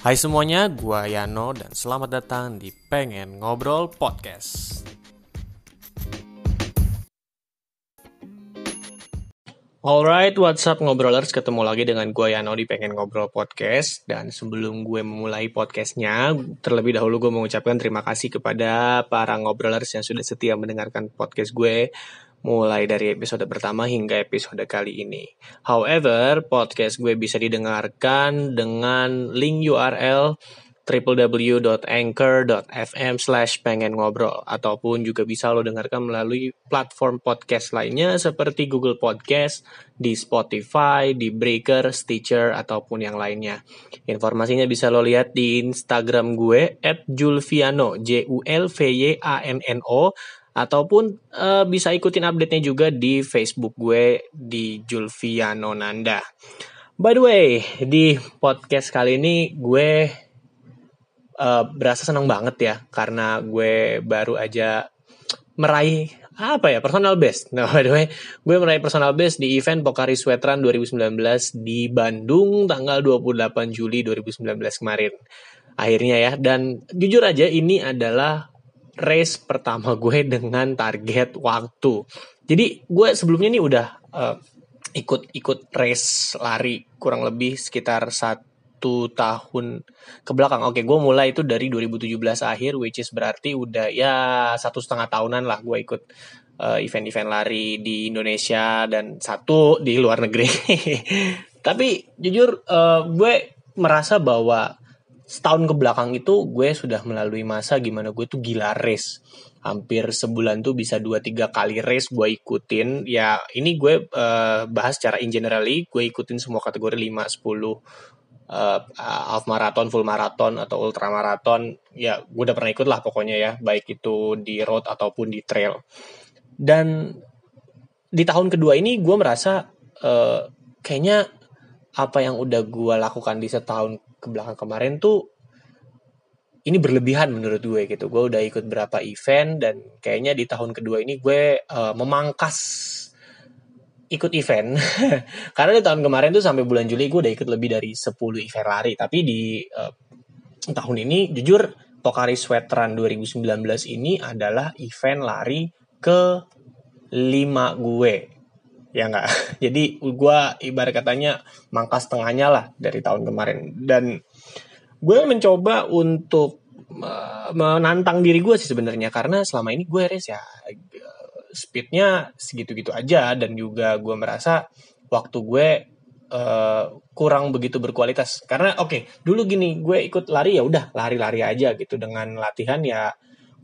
Hai semuanya, gua Yano dan selamat datang di Pengen Ngobrol Podcast. Alright, what's up ngobrolers? Ketemu lagi dengan gue Yano di Pengen Ngobrol Podcast. Dan sebelum gue memulai podcastnya, terlebih dahulu gue mengucapkan terima kasih kepada para ngobrolers yang sudah setia mendengarkan podcast gue mulai dari episode pertama hingga episode kali ini. However, podcast gue bisa didengarkan dengan link URL www.anchor.fm slash pengen ngobrol ataupun juga bisa lo dengarkan melalui platform podcast lainnya seperti Google Podcast, di Spotify, di Breaker, Stitcher, ataupun yang lainnya. Informasinya bisa lo lihat di Instagram gue at Julviano, J-U-L-V-Y-A-N-N-O ataupun uh, bisa ikutin update-nya juga di Facebook gue di Julviano Nanda. By the way, di podcast kali ini gue uh, berasa senang banget ya karena gue baru aja meraih apa ya personal best. Nah, by the way, gue meraih personal best di event Pokari Sweatran 2019 di Bandung tanggal 28 Juli 2019 kemarin. Akhirnya ya dan jujur aja ini adalah race pertama gue dengan target waktu. Jadi gue sebelumnya nih udah uh, ikut ikut race lari kurang lebih sekitar satu tahun ke belakang. Oke, gue mulai itu dari 2017 akhir, which is berarti udah ya satu setengah tahunan lah gue ikut event event-event lari di Indonesia dan satu di luar negeri. Tapi jujur uh, gue merasa bahwa setahun ke belakang itu gue sudah melalui masa gimana gue tuh gila race. Hampir sebulan tuh bisa 2-3 kali race gue ikutin. Ya ini gue uh, bahas secara in generally gue ikutin semua kategori 5, 10, uh, half marathon, full marathon atau ultra marathon, ya gue udah pernah ikut lah pokoknya ya, baik itu di road ataupun di trail. Dan di tahun kedua ini gue merasa uh, kayaknya apa yang udah gue lakukan di setahun ke belakang kemarin tuh ini berlebihan menurut gue gitu. Gue udah ikut berapa event dan kayaknya di tahun kedua ini gue uh, memangkas ikut event. Karena di tahun kemarin tuh sampai bulan Juli gue udah ikut lebih dari 10 event lari. Tapi di uh, tahun ini jujur Pokari Sweatran 2019 ini adalah event lari ke 5 gue ya enggak jadi gue ibarat katanya mangkas tengahnya lah dari tahun kemarin. Dan gue mencoba untuk uh, menantang diri gue sih sebenarnya. Karena selama ini gue race ya speednya segitu-gitu aja. Dan juga gue merasa waktu gue uh, kurang begitu berkualitas. Karena oke okay, dulu gini gue ikut lari ya udah lari-lari aja gitu. Dengan latihan ya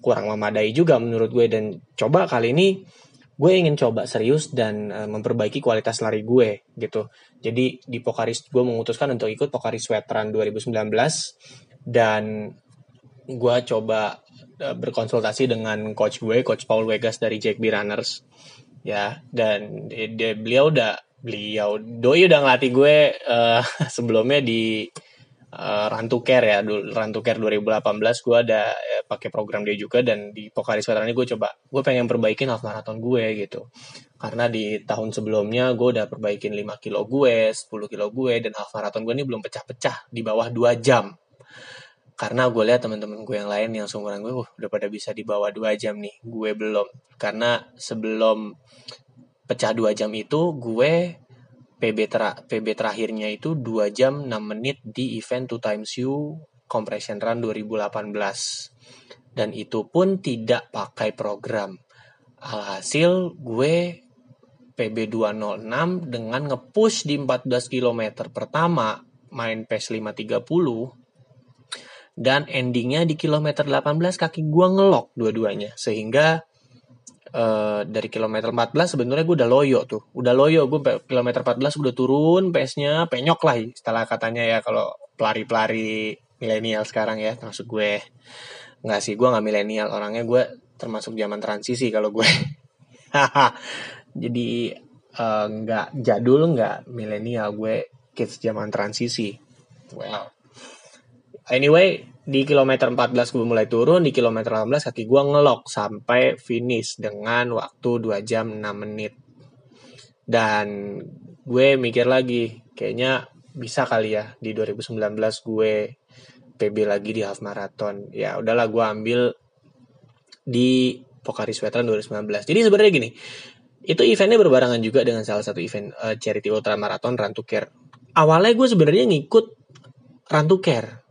kurang memadai juga menurut gue dan coba kali ini gue ingin coba serius dan uh, memperbaiki kualitas lari gue gitu jadi di Pokaris gue memutuskan untuk ikut Pokaris Sweatran 2019 dan gue coba Eh, berkonsultasi dengan coach gue, coach Paul Vegas dari Jack B Runners. Ya, dan dia, dia beliau udah beliau doi udah ngelatih gue uh, sebelumnya di uh, Run to Care ya, Run to Care 2018 gue ada uh, pakai program dia juga dan di Pokari Veteran ini gue coba gue pengen perbaikin half marathon gue gitu. Karena di tahun sebelumnya gue udah perbaikin 5 kilo gue, 10 kilo gue dan half marathon gue ini belum pecah-pecah di bawah 2 jam karena gue lihat teman-teman gue yang lain yang seumuran gue uh, udah pada bisa di bawah dua jam nih gue belum karena sebelum pecah dua jam itu gue PB ter PB terakhirnya itu 2 jam 6 menit di event two times you compression run 2018 dan itu pun tidak pakai program. Alhasil gue PB 206 dengan ngepush di 14 km pertama main pace 530 dan endingnya di kilometer 18 kaki gue ngelok dua-duanya. Sehingga uh, dari kilometer 14 sebenarnya gue udah loyo tuh. Udah loyo gue kilometer 14 udah turun pace-nya penyok lah istilah katanya ya kalau pelari-pelari milenial sekarang ya termasuk gue. Nggak sih gue nggak milenial orangnya gue termasuk zaman transisi kalau gue. Jadi uh, nggak jadul nggak milenial gue kids zaman transisi. Well Anyway, di kilometer 14 gue mulai turun, di kilometer 18 kaki gue ngelok sampai finish dengan waktu 2 jam 6 menit. Dan gue mikir lagi, kayaknya bisa kali ya di 2019 gue PB lagi di half marathon. Ya udahlah gue ambil di Pokari Sweatran 2019 jadi sebenarnya gini itu eventnya berbarengan juga dengan salah satu event uh, charity ultra marathon Run to Care. Awalnya gue sebenarnya ngikut Run to Care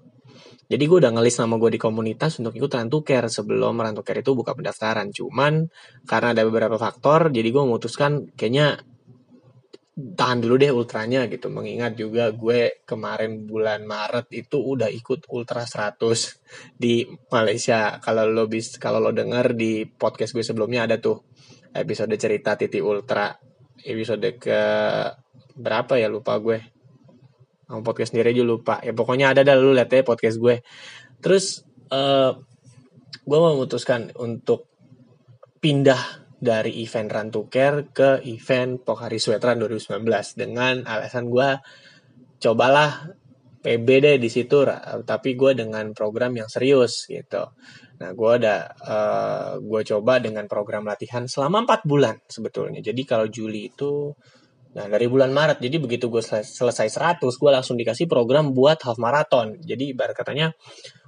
jadi gue udah ngelis nama gue di komunitas untuk ikut Care sebelum Care itu buka pendaftaran. Cuman karena ada beberapa faktor jadi gue memutuskan kayaknya tahan dulu deh ultranya gitu. Mengingat juga gue kemarin bulan Maret itu udah ikut ultra 100 di Malaysia. Kalau lo bis kalau lo denger di podcast gue sebelumnya ada tuh episode cerita Titi Ultra. Episode ke berapa ya? Lupa gue Mau podcast sendiri aja lupa. Ya pokoknya ada dah lu lihat ya podcast gue. Terus uh, gue memutuskan untuk pindah dari event Run to Care ke event Pokari Sweatran 2019 dengan alasan gue cobalah PB deh di situ tapi gue dengan program yang serius gitu. Nah gue ada uh, gue coba dengan program latihan selama empat bulan sebetulnya. Jadi kalau Juli itu nah dari bulan Maret jadi begitu gue selesai 100 gue langsung dikasih program buat half marathon. Jadi ibarat katanya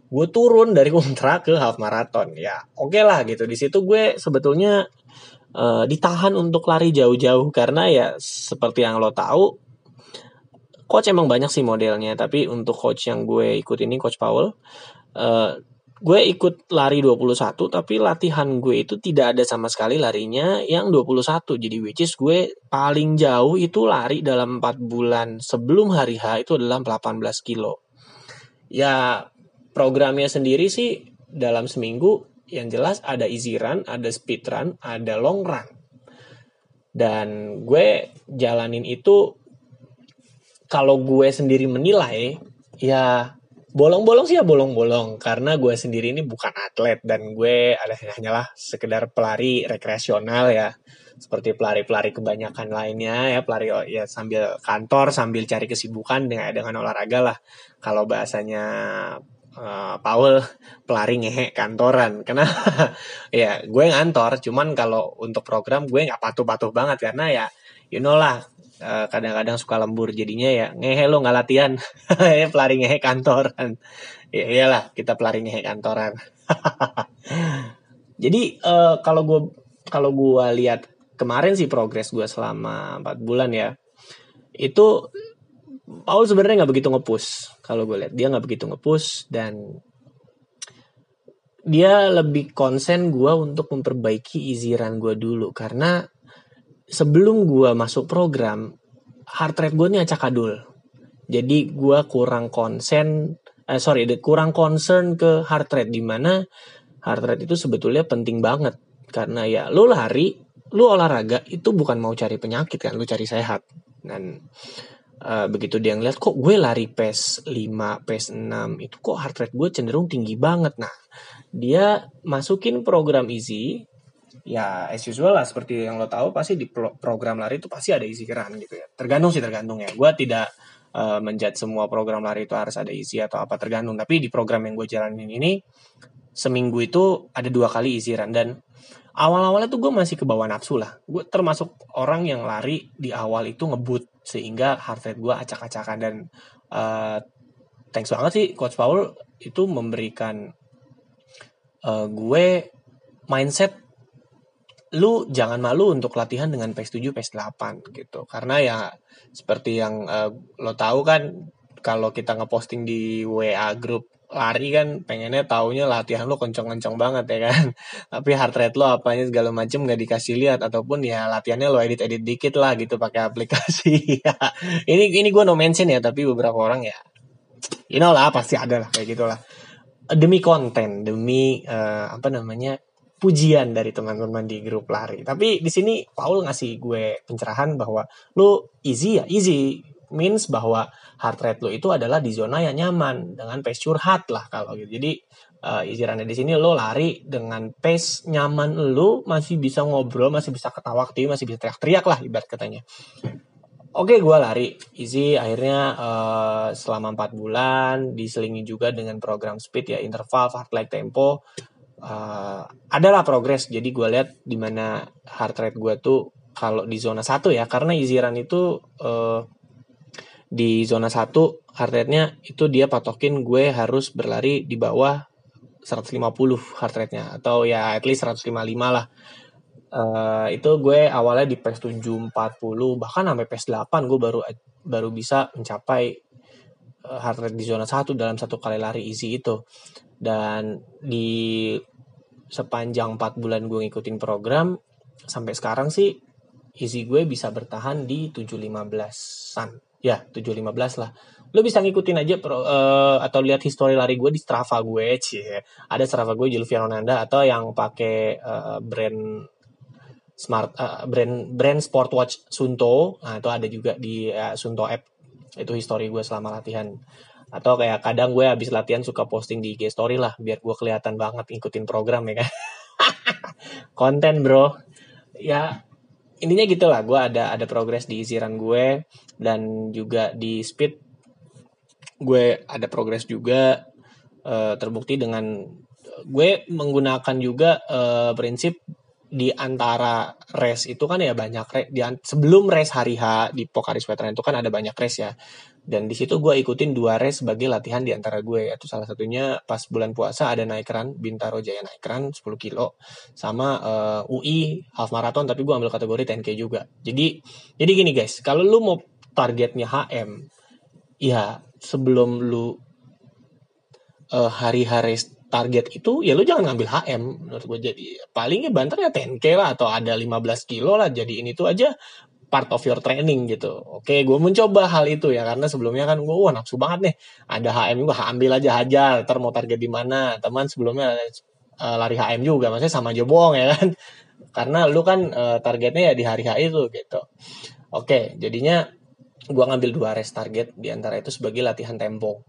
gue turun dari ultra ke half marathon. Ya oke okay lah gitu. Di situ gue sebetulnya uh, ditahan untuk lari jauh-jauh. Karena ya seperti yang lo tahu coach emang banyak sih modelnya. Tapi untuk coach yang gue ikut ini coach Paul uh, gue ikut lari 21 tapi latihan gue itu tidak ada sama sekali larinya yang 21 jadi which is gue paling jauh itu lari dalam 4 bulan. Sebelum hari H itu adalah 18 kilo. Ya programnya sendiri sih dalam seminggu yang jelas ada easy run, ada speed run, ada long run. Dan gue jalanin itu kalau gue sendiri menilai ya bolong-bolong sih ya bolong-bolong. Karena gue sendiri ini bukan atlet dan gue ada hanyalah sekedar pelari rekreasional ya. Seperti pelari-pelari kebanyakan lainnya ya pelari ya sambil kantor sambil cari kesibukan dengan dengan olahraga lah. Kalau bahasanya uh, Paul pelari ngehe kantoran. Karena ya gue ngantor cuman kalau untuk program gue nggak patuh-patuh banget. Karena ya you know lah eh, kadang-kadang suka lembur jadinya ya ngehe lo nggak latihan. Pelari ngehe kantoran. Ya iyalah kita pelari ngehe kantoran. Jadi uh, kalau gue kalau gue lihat kemarin sih progres gue selama empat bulan ya itu Paul sebenarnya nggak begitu ngepush kalau gue lihat dia nggak begitu ngepush dan dia lebih konsen gue untuk memperbaiki run gue dulu. Karena sebelum gue masuk program heart rate gue ini acak adul. Jadi gue kurang konsen eh, sorry kurang concern ke heart rate di mana heart rate itu sebetulnya penting banget. Karena ya lu lari lu olahraga itu bukan mau cari penyakit kan lu cari sehat. Dan Uh, begitu dia ngeliat kok gue lari pace 5, pace 6 itu kok heart rate gue cenderung tinggi banget. Nah, dia masukin program easy ya as usual lah seperti yang lo tahu pasti di program lari itu pasti ada easy run gitu ya. Tergantung sih tergantung ya. Gue tidak uh, menjat semua program lari itu harus ada easy atau apa tergantung. Tapi di program yang gue jalanin ini seminggu itu ada dua kali run dan awal-awalnya tuh gue masih ke bawah nafsu lah. Gue termasuk orang yang lari di awal itu ngebut sehingga heart rate gue acak-acakan dan uh, thanks banget sih coach Paul itu memberikan uh, gue mindset lu jangan malu untuk latihan dengan pace 7 pace 8 gitu. Karena ya seperti yang uh, lo tahu kan kalau kita ngeposting di WA group lari kan pengennya taunya latihan lo kenceng-kenceng banget ya kan? Tapi heart rate lo apanya segala macem nggak dikasih lihat ataupun ya latihannya lo edit-edit dikit lah gitu pakai aplikasi. Ini ini gue no mention ya tapi beberapa orang ya you know lah pasti ada lah kayak gitulah. Demi konten demi uh, apa namanya pujian dari teman-teman di grup lari tapi di sini Paul ngasih gue pencerahan bahwa lo easy ya easy means bahwa heart rate lo itu adalah di zona yang nyaman dengan pace curhat lah kalau gitu. Jadi uh, istirannya di sini lo lari dengan pace nyaman lo masih bisa ngobrol, masih bisa ketawa aktif, masih bisa teriak-teriak lah ibarat katanya. Oke, gue lari easy. Akhirnya uh, selama 4 bulan diselingi juga dengan program speed ya interval, rate tempo. Uh, adalah progres. Jadi gue lihat di mana heart rate gue tuh kalau di zona satu ya, karena run itu uh, di zona 1 heart rate-nya itu dia patokin gue harus berlari di bawah 150 heart rate-nya atau ya at least 155 lah. Uh, itu gue awalnya di pace 740 bahkan sampai pace 8 gue baru baru bisa mencapai heart rate di zona 1 dalam satu kali lari easy itu. Dan di sepanjang 4 bulan gue ngikutin program sampai sekarang sih easy gue bisa bertahan di 715-an. Ya, 715 lah. Lo bisa ngikutin aja pro, uh, atau lihat history lari gue di Strava gue, cie. Ada Strava gue Julviano Nanda atau yang pakai uh, brand smart uh, brand brand sport watch Sunto. Nah, itu ada juga di uh, Sunto app. Itu history gue selama latihan. Atau kayak kadang gue habis latihan suka posting di IG story lah biar gue kelihatan banget ngikutin program ya kan. Konten, Bro. Ya, intinya gitu lah gue ada ada progres di run gue dan juga di speed gue ada progres juga uh, terbukti dengan gue menggunakan juga uh, prinsip di antara race itu kan ya banyak race, di, sebelum race hari H di Pokari Veteran itu kan ada banyak race ya dan di situ gue ikutin dua race sebagai latihan di antara gue. Yaitu salah satunya pas bulan puasa ada naik run Bintaro Jaya naik run 10 kilo sama uh, eh, UI half marathon tapi gue ambil kategori 10k juga. Jadi jadi gini guys kalau lu mau targetnya HM ya sebelum lu uh, hari hari target itu ya lu jangan ngambil HM menurut gue jadi palingnya banter ya 10k lah atau ada 15 kilo lah jadi ini tuh aja part of your training gitu. Oke, gue mencoba hal itu ya karena sebelumnya kan gue wah nafsu banget nih. Ada HM gue ambil aja hajar, ntar mau target di mana. Teman sebelumnya uh, lari HM juga, maksudnya sama aja bohong ya kan. Karena lu kan uh, targetnya ya di hari H itu gitu. Oke, jadinya gue ngambil dua race target di antara itu sebagai latihan tempo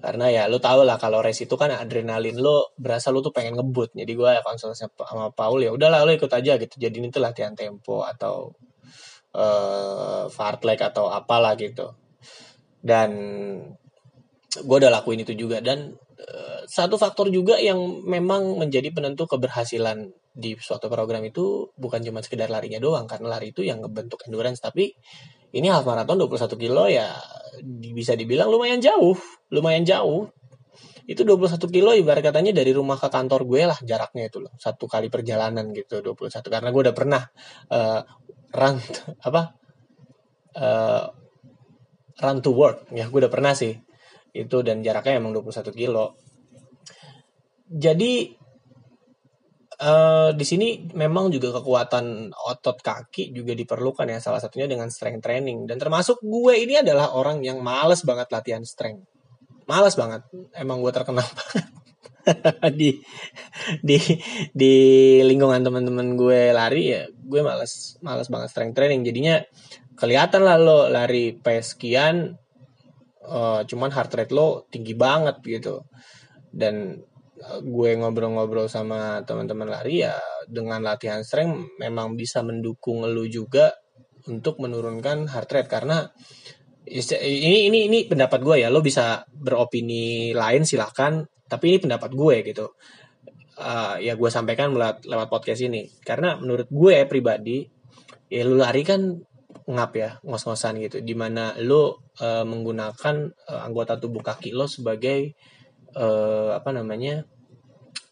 karena ya lu tau lah kalau race itu kan adrenalin lu berasa lu tuh pengen ngebut jadi gue ya konsultasi sama Paul ya udahlah lu ikut aja gitu jadi ini tuh latihan tempo atau uh, fartlek atau apalah gitu dan gue udah lakuin itu juga dan uh, satu faktor juga yang memang menjadi penentu keberhasilan di suatu program itu bukan cuma sekedar larinya doang karena lari itu yang ngebentuk endurance tapi ini half marathon 21 kilo ya bisa dibilang lumayan jauh, lumayan jauh. Itu 21 kilo ibarat katanya dari rumah ke kantor gue lah jaraknya itu loh. Satu kali perjalanan gitu 21 karena gue udah pernah uh, run apa? Uh, run to work. Ya gue udah pernah sih. Itu dan jaraknya emang 21 kilo. Jadi Uh, di sini memang juga kekuatan otot kaki juga diperlukan ya. Salah satunya dengan strength training. Dan termasuk gue ini adalah orang yang males banget latihan strength. Males banget. Emang gue terkenal di di di lingkungan teman-teman gue lari ya gue males males banget strength training. Jadinya kelihatan lah lo lari pace sekian uh, cuman heart rate lo tinggi banget gitu. Dan gue ngobrol-ngobrol sama teman-teman lari ya dengan latihan strength memang bisa mendukung lu juga untuk menurunkan heart rate. Karena ini ini ini pendapat gue ya. Lo bisa beropini lain silahkan. Tapi ini pendapat gue gitu. Uh, ya gue sampaikan lewat, lewat podcast ini. Karena menurut gue pribadi ya lu lari kan ngap ya ngos-ngosan gitu. Di mana lo uh, menggunakan uh, anggota tubuh kaki lo sebagai uh, apa namanya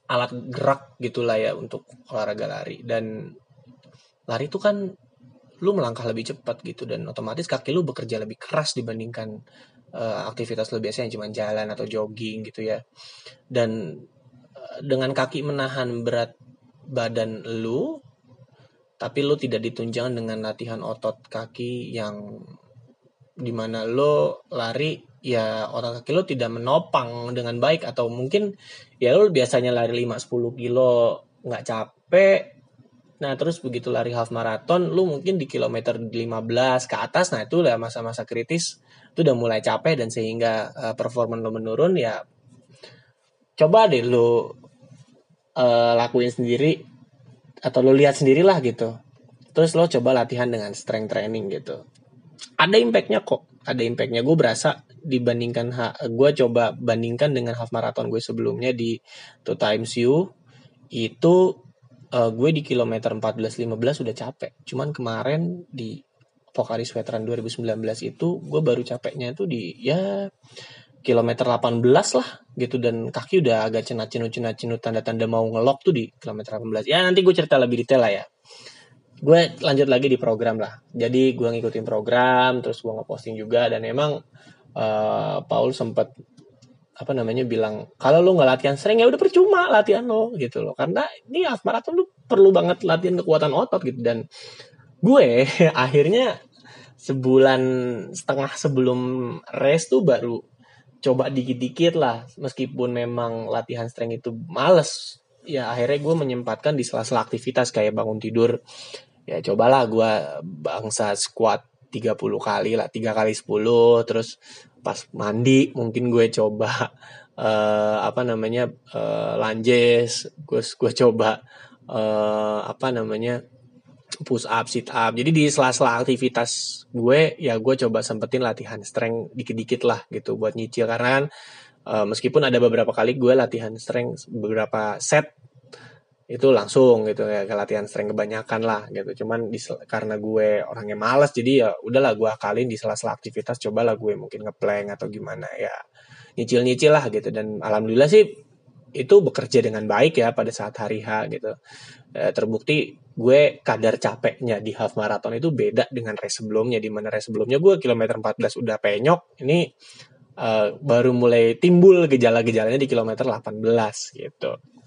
alat gerak gitulah ya untuk olahraga lari. Dan lari itu kan lu melangkah lebih cepat gitu dan otomatis kaki lu bekerja lebih keras dibandingkan uh, aktivitas lu biasanya cuma jalan atau jogging gitu ya. Dan uh, dengan kaki menahan berat badan lu tapi lu tidak ditunjang dengan latihan otot kaki yang di mana lo lari ya otot kaki lo tidak menopang dengan baik atau mungkin ya lo biasanya lari 5-10 kilo nggak capek nah terus begitu lari half marathon lo mungkin di kilometer 15 ke atas nah itu udah masa-masa kritis itu udah mulai capek dan sehingga uh, performa lo menurun ya coba deh lo uh, lakuin sendiri atau lo lihat sendirilah gitu. Terus lo coba latihan dengan strength training gitu. Ada impactnya kok ada impactnya. Gue berasa dibandingkan gue coba bandingkan dengan half marathon gue sebelumnya di two times you itu uh, gue di kilometer 14-15 udah capek. Cuman kemarin di Pokari Sweatran 2019 itu gue baru capeknya itu di ya kilometer 18 lah gitu. Dan kaki udah agak cenat cenut cenat cenut tanda-tanda mau ngelok tuh di kilometer 18 ya nanti gue cerita lebih detail lah ya. Gue lanjut lagi di program lah. Jadi gue ngikutin program terus gue ngeposting juga dan emang uh, Paul sempat apa namanya bilang kalau lo nggak latihan sering ya udah percuma latihan lo gitu loh. Karena ini half marathon lu perlu banget latihan kekuatan otot gitu. Dan gue akhirnya sebulan setengah sebelum race tuh baru coba dikit-dikit lah. Meskipun memang latihan strength itu males ya akhirnya gue menyempatkan di sela-sela aktivitas kayak bangun tidur. Ya cobalah gue bangsa squat 30 kali lah tiga kali 10 terus pas mandi mungkin gue coba uh, apa namanya uh, lunges gue gue coba uh, apa namanya push up, sit up. Jadi di sela-sela aktivitas gue ya gue coba sempetin latihan strength dikit-dikit lah gitu buat nyicil karena kan uh, meskipun ada beberapa kali gue latihan strength beberapa set itu langsung gitu ya latihan strength kebanyakan lah gitu. Cuman di, karena gue orangnya malas jadi ya udahlah gue akalin di sela-sela aktivitas cobalah gue mungkin ngeplank atau gimana ya. Nyicil-nyicil lah gitu. Dan alhamdulillah sih itu bekerja dengan baik ya pada saat hari H gitu. E, terbukti gue kadar capeknya di half marathon itu beda dengan race sebelumnya di mana race sebelumnya gue kilometer 14 udah penyok ini uh, baru mulai timbul gejala-gejalanya di kilometer 18 gitu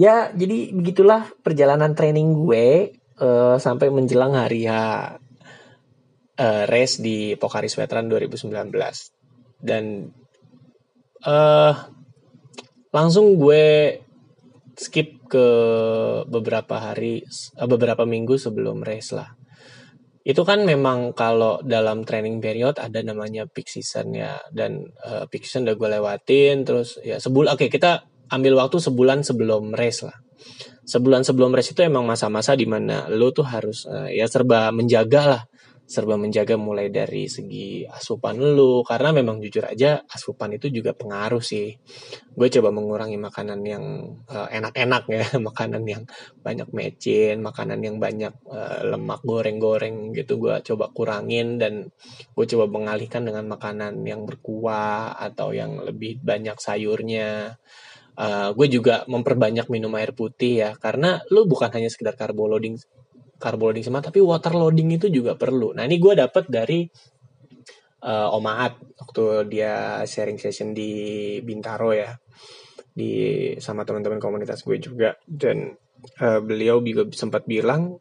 ya jadi begitulah perjalanan training gue uh, sampai menjelang hari H uh, race di Pokari Veteran 2019 dan uh, langsung gue skip ke beberapa hari eh, beberapa minggu sebelum race lah. Itu kan memang kalau dalam training period ada namanya peak season ya dan uh, peak season udah gue lewatin terus ya sebulan oke okay, kita ambil waktu sebulan sebelum race lah. Sebulan sebelum race itu emang masa-masa di mana lo tuh harus uh, ya serba menjaga lah. Serba menjaga mulai dari segi asupan lu karena memang jujur aja asupan itu juga pengaruh sih. Gue coba mengurangi makanan yang uh, enak-enak ya. Makanan yang banyak mecin makanan yang banyak uh, lemak goreng-goreng gitu gue coba kurangin. Dan gue coba mengalihkan dengan makanan yang berkuah atau yang lebih banyak sayurnya Uh, gue juga memperbanyak minum air putih ya karena lu bukan hanya sekedar carbo loading carbo loading sama tapi water loading itu juga perlu. Nah, ini gue dapet dari uh, Om waktu dia sharing session di Bintaro ya. Di sama teman-teman komunitas gue juga dan uh, beliau juga sempat bilang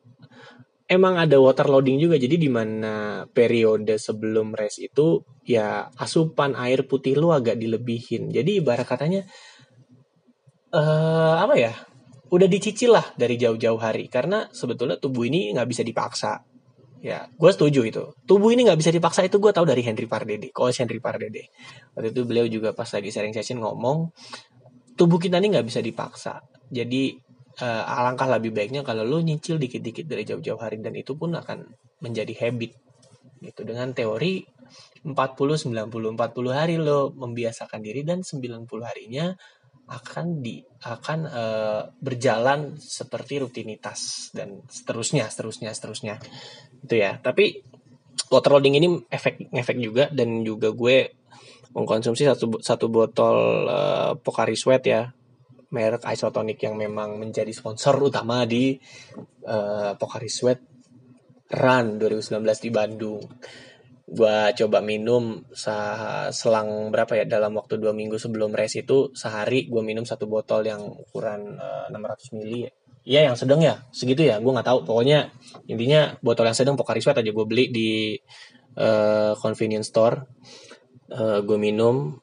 emang ada water loading juga. Jadi di mana periode sebelum race itu ya asupan air putih lu agak dilebihin. Jadi ibarat katanya uh, apa ya? udah dicicil lah dari jauh-jauh hari. Karena sebetulnya tubuh ini nggak bisa dipaksa. Ya gue setuju itu. Tubuh ini nggak bisa dipaksa itu gue tahu dari Henry Pardede coach Henry Pardede. Waktu itu beliau juga pas lagi sharing session ngomong tubuh kita ini nggak bisa dipaksa. Jadi uh, alangkah lebih baiknya kalau lo nyicil dikit-dikit dari jauh-jauh hari dan itu pun akan menjadi habit. Gitu. Dengan teori 40 90 40 hari lo membiasakan diri dan 90 harinya akan di akan uh, berjalan seperti rutinitas dan seterusnya seterusnya seterusnya. Itu ya. Tapi water loading ini efek efek juga dan juga gue mengkonsumsi satu satu botol uh, Pocari Sweat ya. Merek isotonic yang memang menjadi sponsor utama di uh, Pocari Sweat Run 2019 di Bandung gue coba minum selang berapa ya dalam waktu dua minggu sebelum race itu sehari gue minum satu botol yang ukuran uh, eh, 600 mili. Iya yang sedang ya segitu ya gue nggak tahu. Pokoknya intinya botol yang sedang Pocari Sweat aja gue beli di uh, convenience store. Uh, gue minum.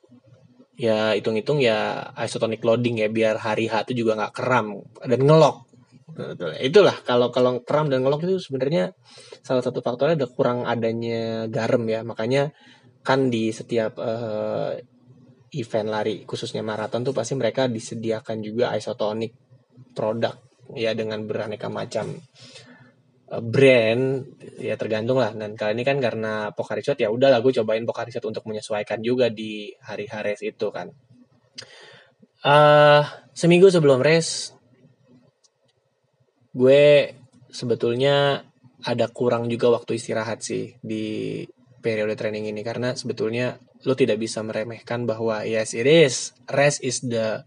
Ya hitung-hitung ya isotonic loading ya biar hari H itu juga nggak keram dan ngelok. Itulah kalau kalau kram dan ngelok itu sebenarnya salah satu faktornya ada kurang adanya garam ya. Makanya kan di setiap uh, event lari khususnya maraton tuh pasti mereka disediakan juga isotonic produk ya dengan beraneka macam uh, brand. Ya tergantung lah. Dan kali ini kan karena Pocari Sweat ya udah lah gue cobain Pocari Sweat untuk menyesuaikan juga di hari-hari itu kan. Uh, seminggu sebelum race gue sebetulnya ada kurang juga waktu istirahat sih di periode training ini. Karena sebetulnya lo tidak bisa meremehkan bahwa yes it is. Rest is the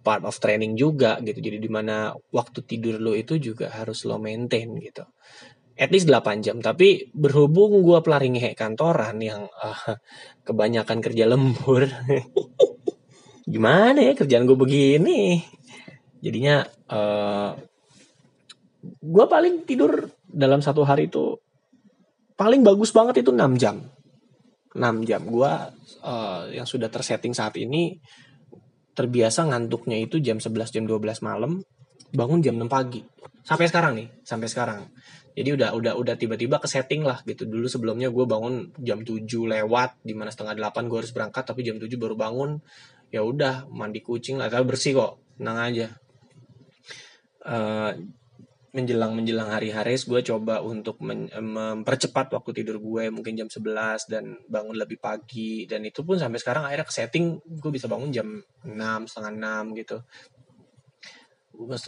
part of training juga gitu. Jadi di mana waktu tidur lo itu juga harus lo maintain gitu. At least 8 jam. Tapi berhubung gue pelari ngehe kantoran yang uh, kebanyakan kerja lembur gimana ya kerjaan gue begini? Jadinya uh, gue paling tidur dalam satu hari itu paling bagus banget itu 6 jam. 6 jam. Gue uh, yang sudah tersetting saat ini terbiasa ngantuknya itu jam 11 jam 12 malam bangun jam 6 pagi. Sampai sekarang nih sampai sekarang. Jadi udah udah udah tiba-tiba ke setting lah gitu. Dulu sebelumnya gue bangun jam 7 lewat di mana setengah 8 gue harus berangkat tapi jam 7 baru bangun. Ya udah mandi kucing lah. Tapi bersih kok. Tenang aja. Uh, menjelang menjelang hari hari gue coba untuk men, mempercepat waktu tidur gue mungkin jam 11 dan bangun lebih pagi. Dan itu pun sampai sekarang akhirnya ke setting gue bisa bangun jam 6 setengah 6 gitu.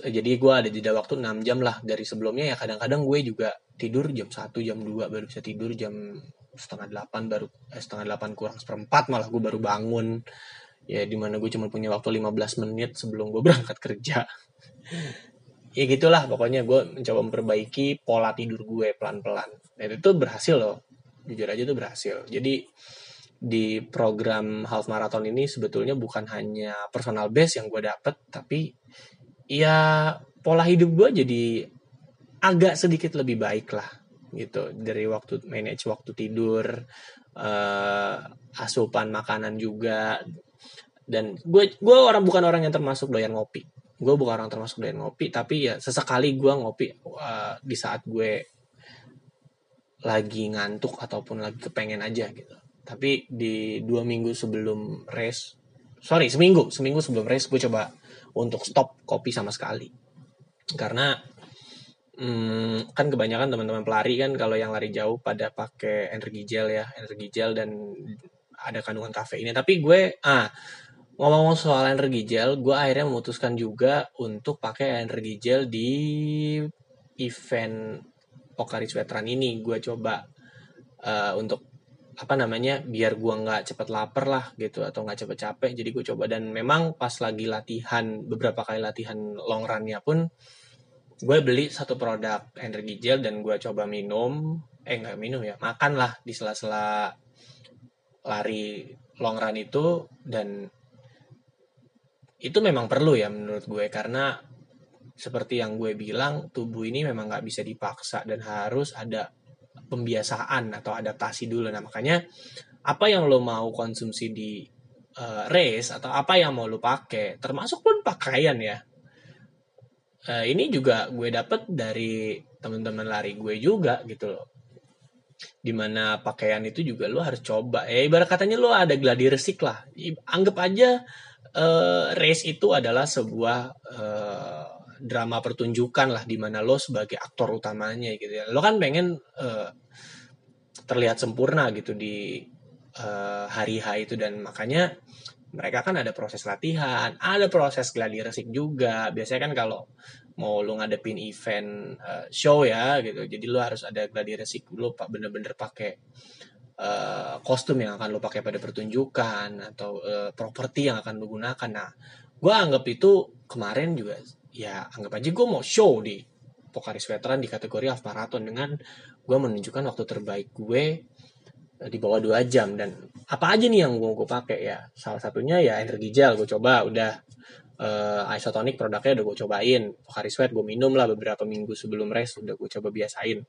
Jadi gue ada jeda waktu 6 jam lah. Dari sebelumnya ya kadang-kadang gue juga tidur jam 1 jam 2 baru bisa tidur jam setengah 8 baru eh, setengah 8 kurang seperempat malah gue baru bangun. Ya di mana gue cuma punya waktu 15 menit sebelum gue berangkat kerja ya gitulah pokoknya gue mencoba memperbaiki pola tidur gue pelan-pelan. Dan itu berhasil loh. Jujur aja tuh berhasil. Jadi di program half marathon ini sebetulnya bukan hanya personal best yang gue dapet tapi ya pola hidup gue jadi agak sedikit lebih baik lah gitu. Dari waktu manage waktu tidur uh, asupan makanan juga. Dan gue gue orang bukan orang yang termasuk doyan ngopi gue bukan orang termasuk doyan ngopi tapi ya sesekali gue ngopi uh, di saat gue lagi ngantuk ataupun lagi kepengen aja gitu. Tapi di dua minggu sebelum race sorry seminggu seminggu sebelum race gue coba untuk stop kopi sama sekali. Karena hmm, kan kebanyakan teman-teman pelari kan kalau yang lari jauh pada pakai energi gel ya energi gel dan ada kandungan kafeinnya tapi gue ah ngomong-ngomong soal energi gel, gue akhirnya memutuskan juga untuk pakai energi gel di event Pokari Veteran ini. Gue coba uh, untuk apa namanya biar gue nggak cepet lapar lah gitu atau nggak cepet capek. Jadi gue coba dan memang pas lagi latihan beberapa kali latihan long runnya pun gue beli satu produk energi gel dan gue coba minum. Eh nggak minum ya makan lah di sela-sela lari long run itu. Dan itu memang perlu ya menurut gue karena seperti yang gue bilang tubuh ini memang nggak bisa dipaksa dan harus ada pembiasaan atau adaptasi dulu. Nah makanya apa yang lo mau konsumsi di uh, race atau apa yang mau lo pakai termasuk pun pakaian ya. Uh, ini juga gue dapet dari teman-teman lari gue juga gitu loh. Di mana pakaian itu juga lo harus coba. Ya ibarat katanya lo ada gladi resik lah anggap aja uh, race itu adalah sebuah uh, drama pertunjukan lah di mana lo sebagai aktor utamanya gitu ya. Lo kan pengen uh, terlihat sempurna gitu di uh, hari H itu dan makanya mereka kan ada proses latihan, ada proses gladi resik juga. Biasanya kan kalau mau lo ngadepin event uh, show ya gitu, jadi lo harus ada gladi resik, lo bener-bener pakai uh, kostum yang akan lo pakai pada pertunjukan atau uh, properti yang akan lo gunakan. Nah, gue anggap itu kemarin juga ya anggap aja gue mau show di Pokaris Veteran di kategori half marathon dengan gue menunjukkan waktu terbaik gue eh, di bawah dua jam. Dan apa aja nih yang gue gue pakai ya? Salah satunya ya energi gel gue coba. Udah uh, isotonic produknya udah gue cobain. Pokari Sweat gue minum lah beberapa minggu sebelum race udah gue coba biasain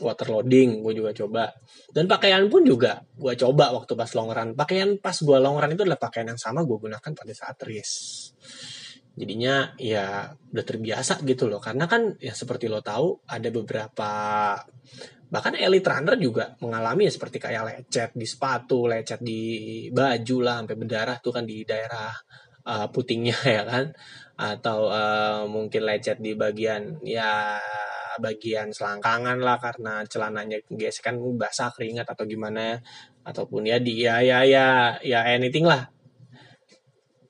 water loading gue juga coba. Dan pakaian pun juga gue coba waktu pas long run pakaian pas gue long run itu adalah pakaian yang sama gue gunakan pada saat race. Jadinya ya udah terbiasa gitu loh. Karena kan ya seperti lo tahu ada beberapa bahkan elite runner juga mengalami ya seperti kayak lecet di sepatu lecet di baju lah sampai berdarah tuh kan di daerah uh, putingnya ya kan. Atau uh, mungkin lecet di bagian ya bagian selangkangan lah karena celananya gesekan basah keringat atau gimana. Ataupun ya di ya ya ya ya anything lah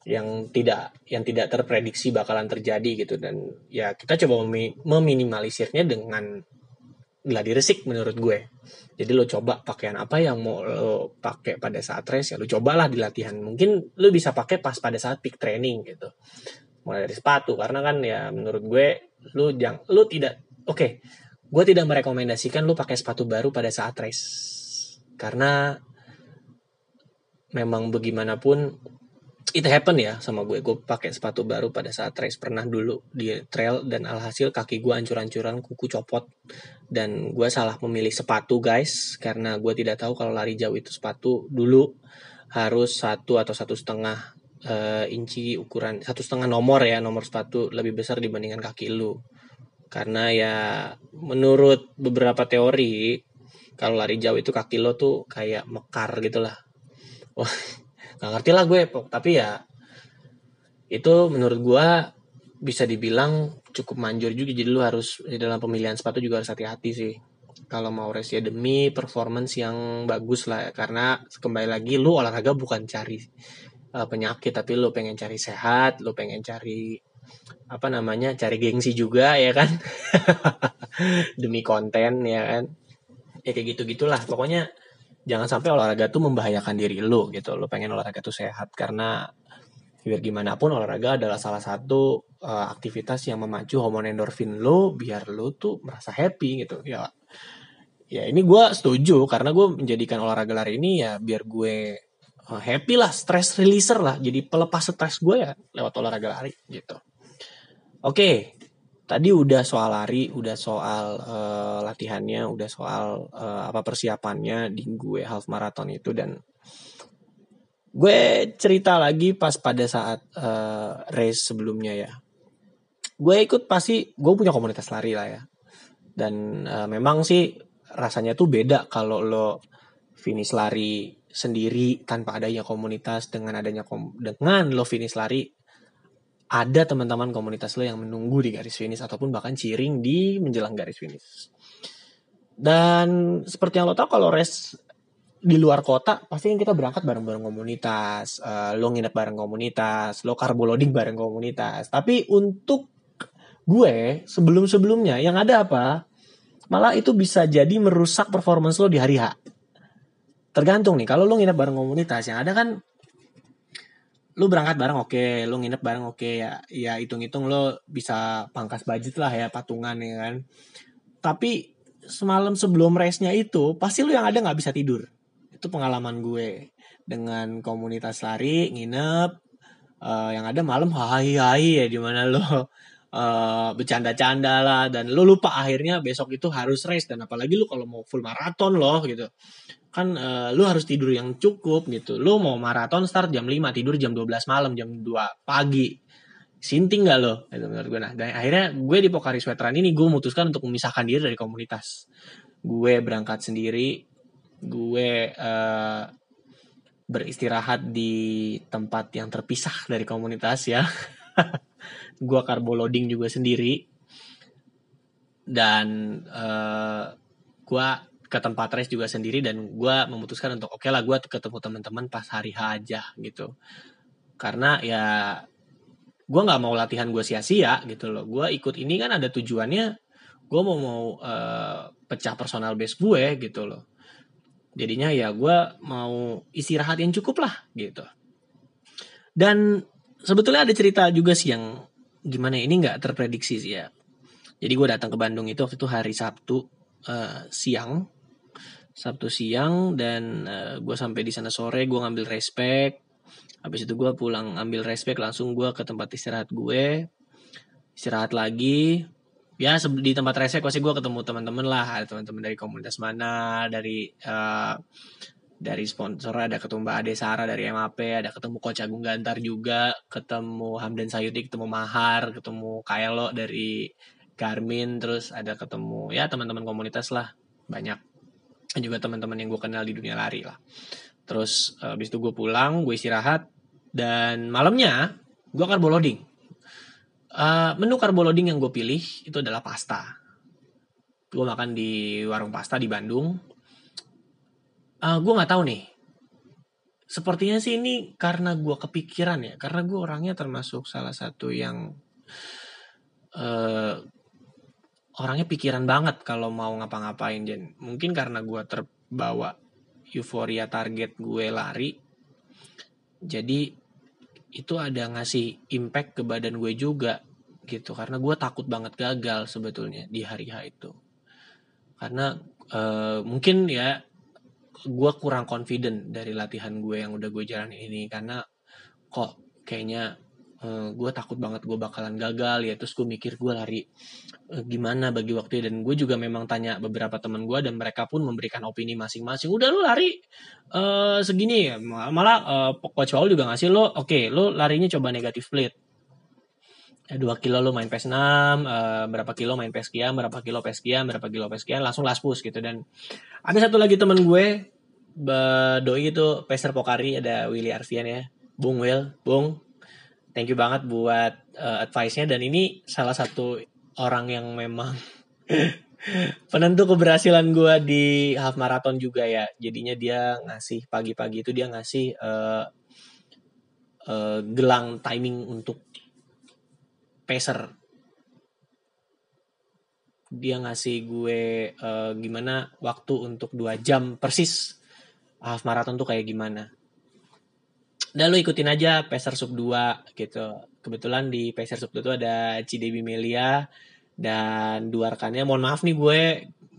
yang tidak yang tidak terprediksi bakalan terjadi gitu. Dan ya kita coba meminimalisirnya dengan gladi resik menurut gue. Jadi lo coba pakaian apa yang mau lo pakai pada saat race ya lo cobalah di latihan. Mungkin lo bisa pakai pas pada saat peak training gitu. Mulai dari sepatu karena kan ya menurut gue lo jangan lo tidak okay, gue tidak merekomendasikan lo pakai sepatu baru pada saat race. Karena memang bagaimanapun it happen ya sama gue. Gue pakai sepatu baru pada saat race. Pernah dulu di trail dan alhasil kaki gue ancur-ancuran kuku copot. Dan gue salah memilih sepatu guys. Karena gue tidak tahu kalau lari jauh itu sepatu dulu harus satu atau satu setengah uh, inci ukuran satu setengah nomor ya nomor sepatu lebih besar dibandingkan kaki lu karena ya menurut beberapa teori kalau lari jauh itu kaki lo tuh kayak mekar gitulah wah nggak ngerti lah gue tapi ya itu menurut gue bisa dibilang cukup manjur juga. Jadi lu harus di dalam pemilihan sepatu juga harus hati-hati sih. Kalau mau race ya demi performance yang bagus lah. Karena kembali lagi lu olahraga bukan cari uh, penyakit tapi lu pengen cari sehat lu pengen cari apa namanya cari gengsi juga ya kan? Demi konten ya kan? Ya kayak gitu gitulah pokoknya jangan sampai olahraga tuh membahayakan diri lu gitu. Lu pengen olahraga tuh sehat karena biar gimana pun olahraga adalah salah satu uh, aktivitas yang memacu hormon endorfin lo biar lo tuh merasa happy gitu. Ya ya ini gue setuju karena gue menjadikan olahraga lari ini ya biar gue uh, happy lah stress releaser lah. Jadi pelepas stres gue ya lewat olahraga lari gitu oke tadi udah soal lari, udah soal uh, latihannya, udah soal uh, apa persiapannya di gue half marathon itu dan gue cerita lagi pas pada saat uh, race sebelumnya ya. Gue ikut pasti gue punya komunitas lari lah ya. Dan uh, memang sih rasanya tuh beda kalau lo finish lari sendiri tanpa adanya komunitas dengan adanya kom dengan lo finish lari ada teman-teman komunitas lo yang menunggu di garis finish ataupun bahkan cheering di menjelang garis finish. Dan seperti yang lo tau kalau race di luar kota pasti kan kita berangkat bareng-bareng komunitas, uh, lo nginep bareng komunitas, lo carbo loading bareng komunitas. Tapi untuk gue sebelum-sebelumnya yang ada apa? Malah itu bisa jadi merusak performance lo di hari H. Tergantung nih, kalau lo nginep bareng komunitas yang ada kan lu berangkat bareng oke, okay. lu nginep bareng oke okay. ya. Ya hitung-hitung lo bisa pangkas budget lah ya patungan ya kan. Tapi semalam sebelum race-nya itu pasti lu yang ada nggak bisa tidur. Itu pengalaman gue dengan komunitas lari nginep uh, yang ada malam hai hai ya di mana lo uh, bercanda-canda lah dan lo lupa akhirnya besok itu harus race dan apalagi lu kalau mau full maraton loh gitu kan uh, lu harus tidur yang cukup gitu. Lu mau maraton start jam 5, tidur jam 12 malam, jam 2 pagi. Sinting gak lo? Itu menurut gue. Nah, dan akhirnya gue di Pokari Sweatran ini gue memutuskan untuk memisahkan diri dari komunitas. Gue berangkat sendiri, gue uh, beristirahat di tempat yang terpisah dari komunitas ya. gue carbo loading juga sendiri. Dan uh, gue ke tempat race juga sendiri dan gue memutuskan untuk oke okay lah gue ketemu teman-teman pas hari H aja gitu. Karena ya gue nggak mau latihan gue sia-sia gitu loh. Gue ikut ini kan ada tujuannya gue mau mau uh, pecah personal base gue gitu loh. Jadinya ya gue mau istirahat yang cukup lah gitu. Dan sebetulnya ada cerita juga sih yang gimana ini nggak terprediksi sih ya. Jadi gue datang ke Bandung itu waktu itu hari Sabtu uh, siang Sabtu siang dan uh, eh, gue sampai di sana sore gue ngambil respect habis itu gue pulang ambil respect langsung gue ke tempat istirahat gue. Istirahat lagi. Ya di tempat respect pasti gue ketemu teman-teman lah teman-teman dari komunitas mana dari uh, dari sponsor ada ketemu Mbak Ade Sara dari MAP ada ketemu Coach Agung Gantar juga ketemu Hamdan Sayuti ketemu Mahar ketemu Kaelo dari Garmin terus ada ketemu ya teman-teman komunitas lah banyak dan juga teman-teman yang gue kenal di dunia lari lah. Terus habis itu gue pulang gue istirahat dan malamnya gue carbo loading uh, menu carbo loading yang gue pilih itu adalah pasta. Gue makan di warung pasta di Bandung. Uh, eh, gue nggak tahu nih. Sepertinya sih ini karena gue kepikiran ya. Karena gue orangnya termasuk salah satu yang uh, orangnya pikiran banget kalau mau ngapa-ngapain dan mungkin karena gue terbawa euforia target gue lari jadi itu ada ngasih impact ke badan gue juga gitu. Karena gue takut banget gagal sebetulnya di hari H itu. Karena uh, mungkin ya gue kurang confident dari latihan gue yang udah gue jalani ini. Karena kok kayaknya eh, gue takut banget gue bakalan gagal ya. Terus gue mikir gue lari uh, gimana bagi waktu dan gue juga memang tanya beberapa teman gue dan mereka pun memberikan opini masing-masing. Udah lu lari uh, segini. Malah uh, coach Paul juga ngasih lo oke okay, lo larinya coba negatif split. Dua kilo lo main PES 6, uh, berapa kilo main PES sekian, berapa kilo PES sekian, berapa kilo PES sekian, langsung laspus gitu. Dan ada satu lagi temen gue, doi itu peser Pokari, ada Willy Arfian ya. Bung Will, Bung, thank you banget buat uh, advice-nya. Dan ini salah satu orang yang memang penentu keberhasilan gue di half marathon juga ya. Jadinya dia ngasih pagi-pagi itu dia ngasih uh, uh, gelang timing untuk pacer dia ngasih gue uh, gimana waktu untuk dua jam persis half marathon tuh kayak gimana dan lu ikutin aja Pacer Sub 2 gitu. Kebetulan di Pacer Sub 2 tuh ada Cidebi Melia dan dua rekannya. Mohon maaf nih gue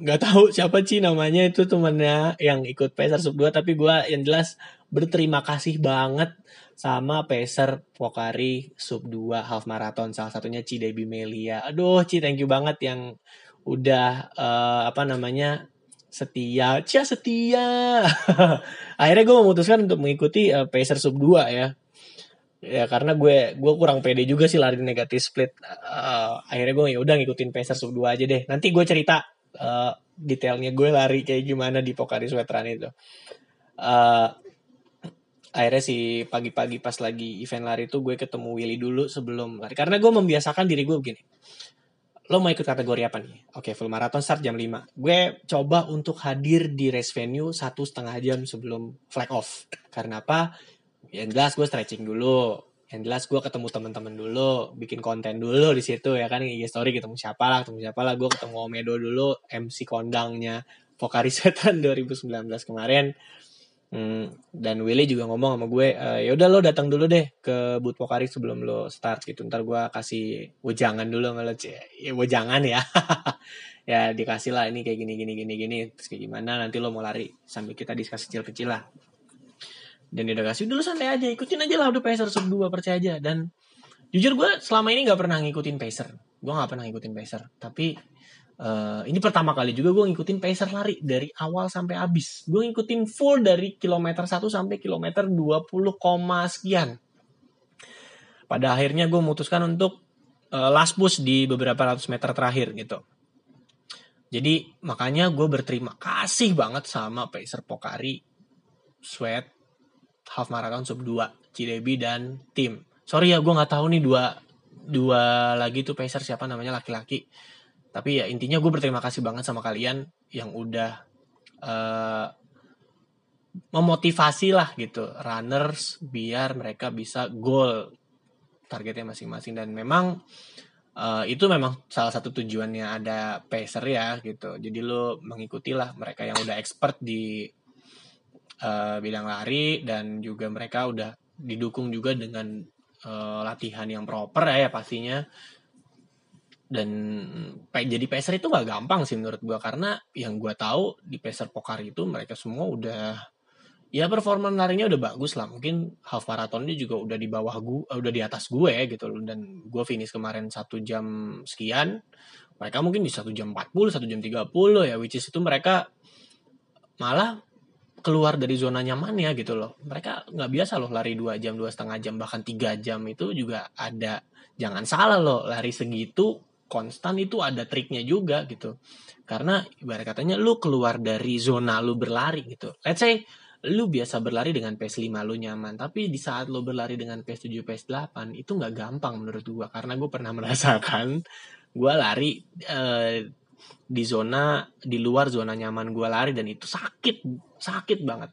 nggak tahu siapa sih namanya itu temennya yang ikut Pacer Sub 2 tapi gue yang jelas berterima kasih banget sama Pacer Pokari Sub 2 Half Marathon salah satunya Ci Debbie Melia. Aduh Ci thank you banget yang udah uh, apa namanya setia, Cia setia. Akhirnya gue memutuskan untuk mengikuti uh, Pacer Sub 2 ya. Ya karena gue gue kurang pede juga sih lari negatif split. Uh, akhirnya gue ya udah ngikutin Pacer Sub 2 aja deh. Nanti gue cerita uh, detailnya gue lari kayak gimana di Pokari Sweatran itu. Uh, akhirnya sih pagi-pagi pas lagi event lari itu gue ketemu Willy dulu sebelum lari karena gue membiasakan diri gue begini lo mau ikut kategori apa nih? Oke full marathon start jam 5 gue coba untuk hadir di race venue satu setengah jam sebelum flag off. Karena apa? Yang jelas gue stretching dulu. Yang jelas gue ketemu teman-teman dulu. Bikin konten dulu di situ ya kan? IG story ketemu siapa lah ketemu siapa lah gue ketemu Omedo dulu MC kondangnya Pokari Setan 2019 kemarin Hmm, dan Willy juga ngomong sama gue, e, ya udah lo datang dulu deh ke Boot Pokari sebelum lo start gitu. Ntar gue kasih wejangan dulu sama lo, ya wejangan ya. ya dikasih lah ini kayak gini gini gini gini terus kayak gimana nanti lo mau lari sambil kita diskusi kecil-kecil lah. Dan dia udah kasih dulu santai aja, ikutin aja lah udah Pacer sub 2 percaya aja dan jujur gue selama ini nggak pernah ngikutin Pacer. Gue nggak pernah ngikutin Pacer, tapi Uh, ini pertama kali juga gue ngikutin pacer lari dari awal sampai habis. Gue ngikutin full dari kilometer 1 sampai kilometer 20, sekian. Pada akhirnya gue memutuskan untuk uh, last push di beberapa ratus meter terakhir gitu. Jadi makanya gue berterima kasih banget sama Pacer Pokari, Sweat, Half Marathon Sub 2, Cidebi dan tim. Sorry ya gue nggak tahu nih dua dua lagi tuh Pacer siapa namanya laki-laki tapi ya intinya gue berterima kasih banget sama kalian yang udah uh, memotivasi lah gitu. Runners biar mereka bisa goal targetnya masing-masing. Dan memang uh, itu memang salah satu tujuannya ada pacer ya gitu. Jadi lo mengikuti lah mereka yang udah expert di uh, bidang lari dan juga mereka udah didukung juga dengan uh, latihan yang proper ya, ya pastinya dan jadi peser itu gak gampang sih menurut gue karena yang gue tahu di peser Pokari itu mereka semua udah ya performa larinya udah bagus lah. Mungkin half marathonnya juga udah di bawah gue udah di atas gue gitu loh. Dan gue finish kemarin satu jam sekian mereka mungkin di satu jam 40 satu jam 30 ya which is itu mereka malah keluar dari zona nyamannya gitu loh. Mereka nggak biasa loh lari dua jam dua setengah jam bahkan tiga jam itu juga ada. Jangan salah loh lari segitu konstan itu ada triknya juga gitu. Karena ibarat katanya lu keluar dari zona lu berlari gitu. Let's say lu biasa berlari dengan PS 5 lu nyaman, tapi di saat lu berlari dengan PS 7, PS 8 itu nggak gampang menurut gua karena gua pernah merasakan gua lari eh, di zona di luar zona nyaman gua lari dan itu sakit sakit banget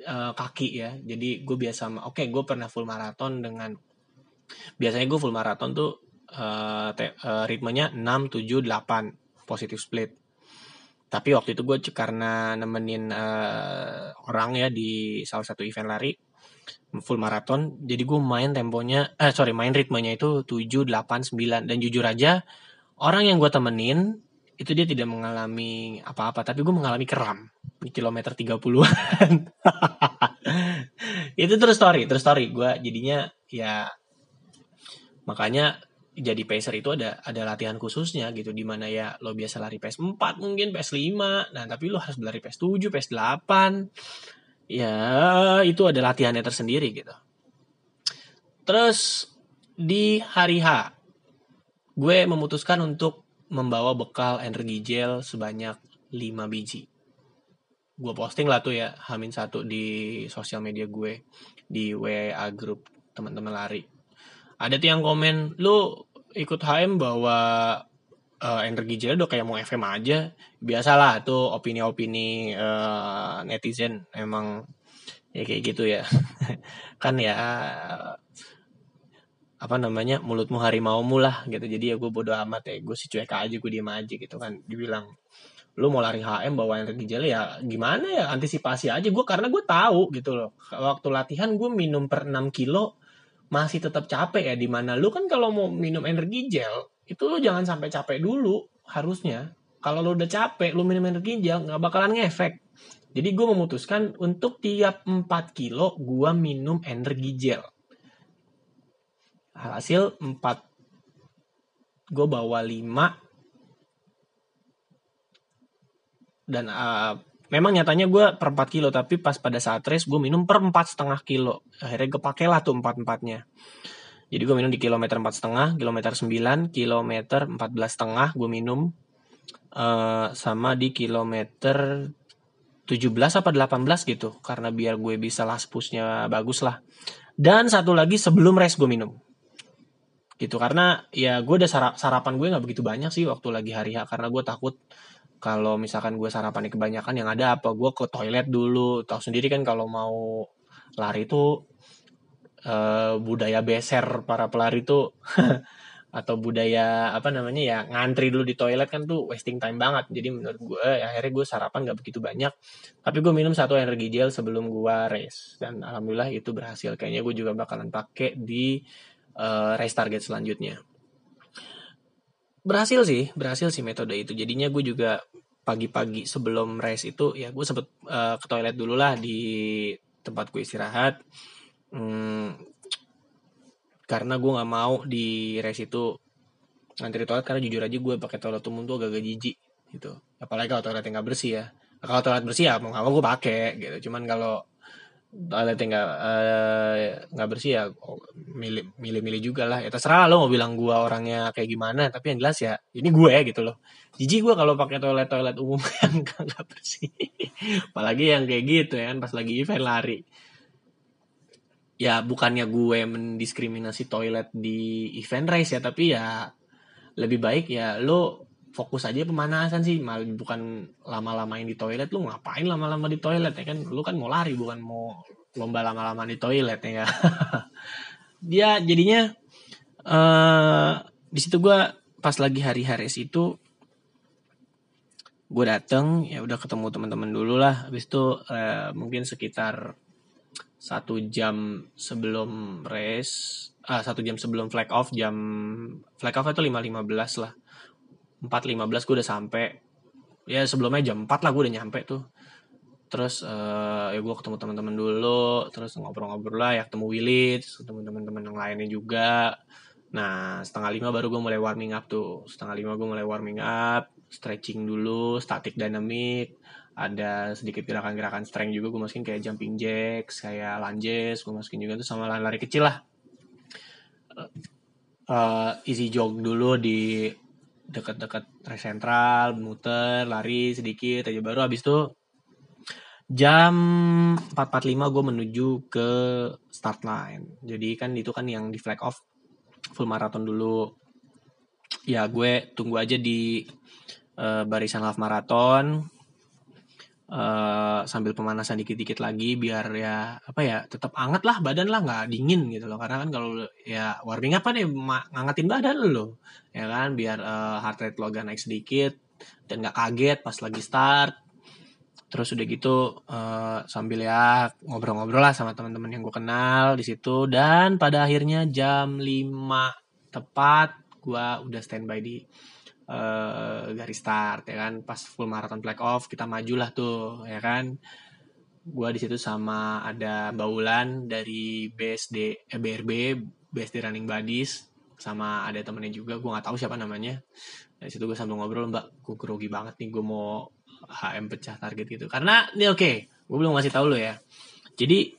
eh, kaki ya. Jadi gue biasa oke okay, gue pernah full maraton dengan biasanya gue full maraton tuh uh, te, uh, ritmenya 6 7 8 positif split. Tapi waktu itu gue karena nemenin uh, orang ya di salah satu event lari full maraton jadi gue main temponya eh sorry main ritmenya itu 7 8 9 dan jujur aja orang yang gue temenin itu dia tidak mengalami apa-apa tapi gue mengalami kram di kilometer 30-an itu terus story terus story. Gue jadinya ya makanya jadi pacer itu ada ada latihan khususnya gitu di mana ya lo biasa lari pace 4 mungkin pace 5 nah tapi lo harus berlari pace 7 pace 8 ya itu ada latihannya tersendiri gitu. Terus di hari H gue memutuskan untuk membawa bekal energi gel sebanyak 5 biji. Gue posting lah tuh ya Hamin satu di sosial media gue di WA grup teman-teman lari ada tuh yang komen lu ikut HM bawa uh, energi gel udah kayak mau FM aja. Biasalah tuh opini-opini uh, netizen emang ya kayak gitu ya. Kan ya apa namanya mulutmu harimaumu lah gitu. Jadi ya gue bodo amat ya gue sih cuek aja gue diem aja gitu kan. Dibilang lu mau lari HM bawa energi gel ya gimana ya antisipasi aja gue karena gue tahu gitu loh. Waktu latihan gue minum per 6 kilo masih tetap capek ya di mana lu kan kalau mau minum energi gel itu lu jangan sampai capek dulu harusnya. Kalau lu udah capek lu minum energi gel nggak bakalan ngefek. Jadi gue memutuskan untuk tiap 4 kilo gue minum energi gel. Hasil 4 gue bawa 5 dan uh, memang nyatanya gue per 4 kilo tapi pas pada saat race gue minum per empat setengah kilo. Akhirnya kepake lah tuh empat empatnya. Jadi gue minum di kilometer empat setengah kilometer 9 kilometer empat belas setengah gue minum uh, sama di kilometer 17 apa 18 gitu karena biar gue bisa laspusnya bagus lah. Dan satu lagi sebelum race gue minum. Gitu karena ya gue udah sarapan gue nggak begitu banyak sih waktu lagi hari H karena gue takut kalau misalkan gue sarapan kebanyakan yang ada apa? Gue ke toilet dulu. Tahu sendiri kan kalau mau lari itu uh, budaya beser para pelari itu atau budaya apa namanya ya ngantri dulu di toilet kan tuh wasting time banget. Jadi menurut gue ya, akhirnya gue sarapan nggak begitu banyak. Tapi gue minum satu energi gel sebelum gue race. Dan alhamdulillah itu berhasil. Kayaknya gue juga bakalan pakai di uh, race target selanjutnya berhasil sih berhasil sih metode itu. Jadinya gue juga pagi-pagi sebelum race itu ya gue sempet uh, ke toilet dulu lah di tempat gue istirahat. Hmm, karena gue nggak mau di race itu ngantri toilet karena jujur aja gue pakai toilet umum tuh agak-agak jijik gitu. Apalagi kalau toiletnya nggak bersih ya. Kalau toilet bersih ya mau nggak mau gue pakai gitu. Cuman kalau toilet nggak eh, nggak uh, bersih ya oh, milih milih juga lah. Ya terserah lo mau bilang gue orangnya kayak gimana tapi yang jelas ya ini gue ya gitu loh. Jijik gue kalau pakai toilet toilet umum yang nggak bersih. Apalagi yang kayak gitu ya kan pas lagi event lari. Ya bukannya gue mendiskriminasi toilet di event race ya tapi ya lebih baik ya lo fokus aja pemanasan sih. Mal bukan lama-lamain di toilet lu ngapain lama-lama di toilet ya kan? Lu kan mau lari bukan mau lomba lama-lama di toilet ya kan? Dia jadinya uh, di situ gue pas lagi hari hari itu gue dateng ya udah ketemu teman-teman dulu lah. Habis itu uh, mungkin sekitar satu jam sebelum race ah satu jam sebelum flag off jam flag off itu lima lima belas lah 4.15 gue udah sampai ya sebelumnya jam 4 lah gue udah nyampe tuh. Terus uh, ya gue ketemu teman-teman dulu terus ngobrol-ngobrol lah ya ketemu Willy ketemu teman-teman yang lainnya juga. Nah setengah lima baru gue mulai warming up tuh. Setengah lima gue mulai warming up stretching dulu static dynamic. Ada sedikit gerakan-gerakan strength juga gue masukin kayak jumping jacks kayak lunges gue masukin juga tuh sama lari-lari kecil lah. Uh, easy jog dulu di dekat-dekat track sentral muter lari sedikit aja. Baru habis itu jam 4.45 gue menuju ke start line. Jadi kan itu kan yang di flag off full marathon dulu. Ya gue tunggu aja di uh, barisan half marathon uh, sambil pemanasan dikit-dikit lagi biar ya apa ya tetap anget lah badan lah nggak dingin gitu loh. Karena kan kalau ya warming kan ya ngangetin badan lo ya kan? Biar uh, heart rate lo agak naik sedikit dan nggak kaget pas lagi start. Terus udah gitu uh, sambil ya ngobrol-ngobrol lah sama teman-teman yang gue kenal di situ. Dan pada akhirnya jam 5 tepat gue udah standby di uh, garis start ya kan? Pas full marathon black off kita maju lah tuh ya kan? Gue di situ sama ada Baulan dari BSD eh, BRB BSD Running Buddies sama ada temennya juga gue nggak tahu siapa namanya. Dari situ gue sambil ngobrol mbak gue grogi banget nih gue mau HM pecah target gitu. Karena ini oke okay, gue belum ngasih tahu lo ya. Jadi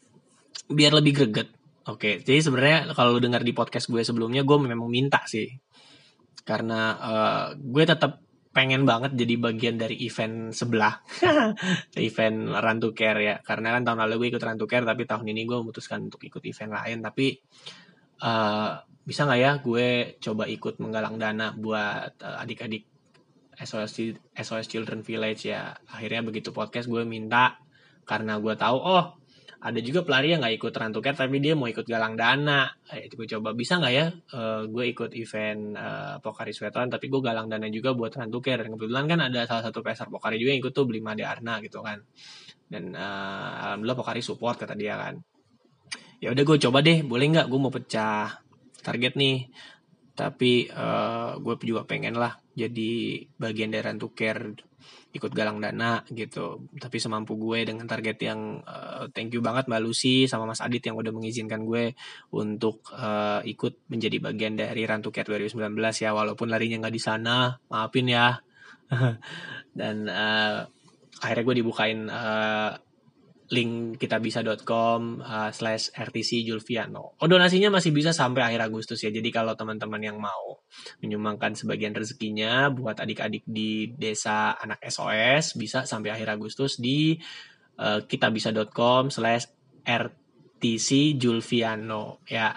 biar lebih greget oke? Okay, jadi sebenarnya kalau lu dengar di podcast gue sebelumnya gue memang minta sih karena uh, gue tetap pengen banget jadi bagian dari event sebelah. Event Run to Care ya. Karena kan tahun lalu gue ikut Run to Care tapi tahun ini gue memutuskan untuk ikut event lain. Tapi uh, bisa nggak ya gue coba ikut menggalang dana buat uh, adik-adik SOS SOS Children Village ya. Akhirnya begitu podcast gue minta karena gue tahu oh ada juga pelari yang nggak ikut run to care tapi dia mau ikut galang dana. Eh, gue coba. Bisa nggak ya? Uh, gue ikut event uh, Pokari Sweatland tapi gue galang dana juga buat run to care dan kebetulan kan ada salah satu peser Pokari juga yang ikut tuh beli Made Arna gitu kan. Dan uh, alhamdulillah Pokari support kata dia kan. Ya udah gue coba deh. Boleh nggak? Gue mau pecah target nih. Tapi uh, gue juga pengen lah jadi bagian dari Run to Care ikut galang dana gitu. Tapi semampu gue dengan target yang uh, thank you banget Mbak Lucy sama Mas Adit yang udah mengizinkan gue untuk uh, ikut menjadi bagian dari Run to Care 2019 ya. Walaupun larinya nggak di sana maafin ya. Dan uh, akhirnya gue dibukain uh, link kitabisa.com uh, slash RTC Julviano. Oh donasinya masih bisa sampai akhir Agustus ya. Jadi kalau teman-teman yang mau menyumbangkan sebagian rezekinya buat adik-adik di desa anak SOS bisa sampai akhir Agustus di uh, kitabisa.com slash RTC Julviano ya.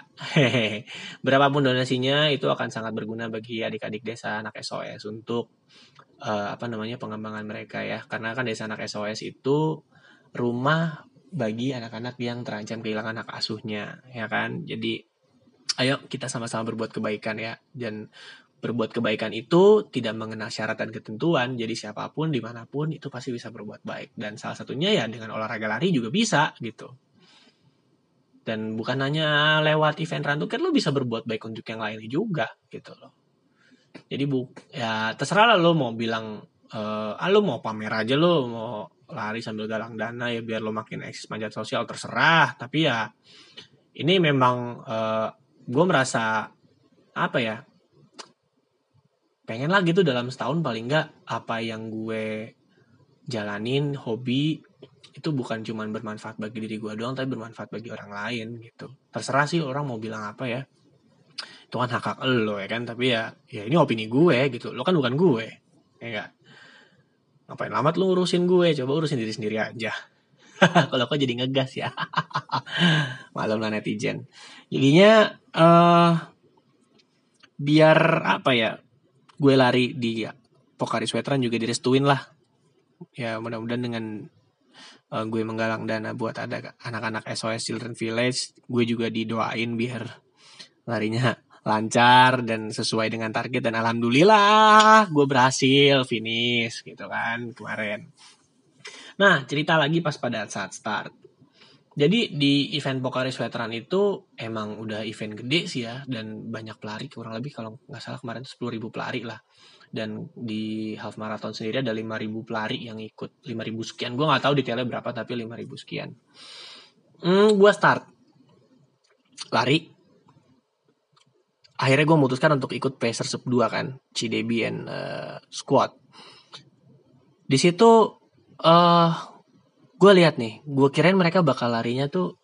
Berapapun donasinya itu akan sangat berguna bagi adik-adik desa anak SOS untuk uh, apa namanya pengembangan mereka ya. Karena kan desa anak SOS itu rumah bagi anak-anak yang terancam kehilangan hak asuhnya, ya kan? Jadi, ayo kita sama-sama berbuat kebaikan ya. Dan berbuat kebaikan itu tidak mengenal syarat dan ketentuan. Jadi siapa pun, di mana pun, itu pasti bisa berbuat baik. Dan salah satunya ya dengan olahraga lari juga bisa gitu. Dan bukan hanya lewat event rantu kan lo bisa berbuat baik untuk yang lainnya juga gitu loh. Jadi bu, ya terserah lah lo mau bilang, uh, ah lo mau pamer aja lo mau lari sambil galang dana ya biar lo makin eksis manjat sosial terserah. Tapi ya ini memang uh, eh, gue merasa apa ya pengen lah gitu dalam setahun paling nggak apa yang gue jalanin hobi itu bukan cuman bermanfaat bagi diri gue doang tapi bermanfaat bagi orang lain gitu. Terserah sih orang mau bilang apa ya. Itu kan hak hak lo ya kan tapi ya ya ini opini gue gitu. Lo kan bukan gue ya enggak ngapain lama lu urusin gue? Coba urusin diri sendiri aja. Kalau kok jadi ngegas ya. Malam lah netizen. Jadinya uh, biar apa ya gue lari di Pokari Sweatran juga direstuin lah. Ya mudah-mudahan dengan uh, gue menggalang dana buat ada anak-anak SOS Children Village gue juga didoain biar larinya lancar dan sesuai dengan target dan alhamdulillah gue berhasil finish gitu kan kemarin. Nah cerita lagi pas pada saat start. Jadi di event Pokari Veteran itu emang udah event gede sih ya dan banyak pelari. Kurang lebih kalau nggak salah kemarin itu 10 ribu pelari lah. Dan di half marathon sendiri ada 5000 pelari yang ikut. 5000 sekian. Gue nggak tahu detailnya berapa tapi 5000 sekian. Hmm, gue start. Lari akhirnya gue memutuskan untuk ikut Pacer Sub 2 kan Cidebi and uh, Squad. Di situ uh, gue lihat nih gue kirain mereka bakal larinya tuh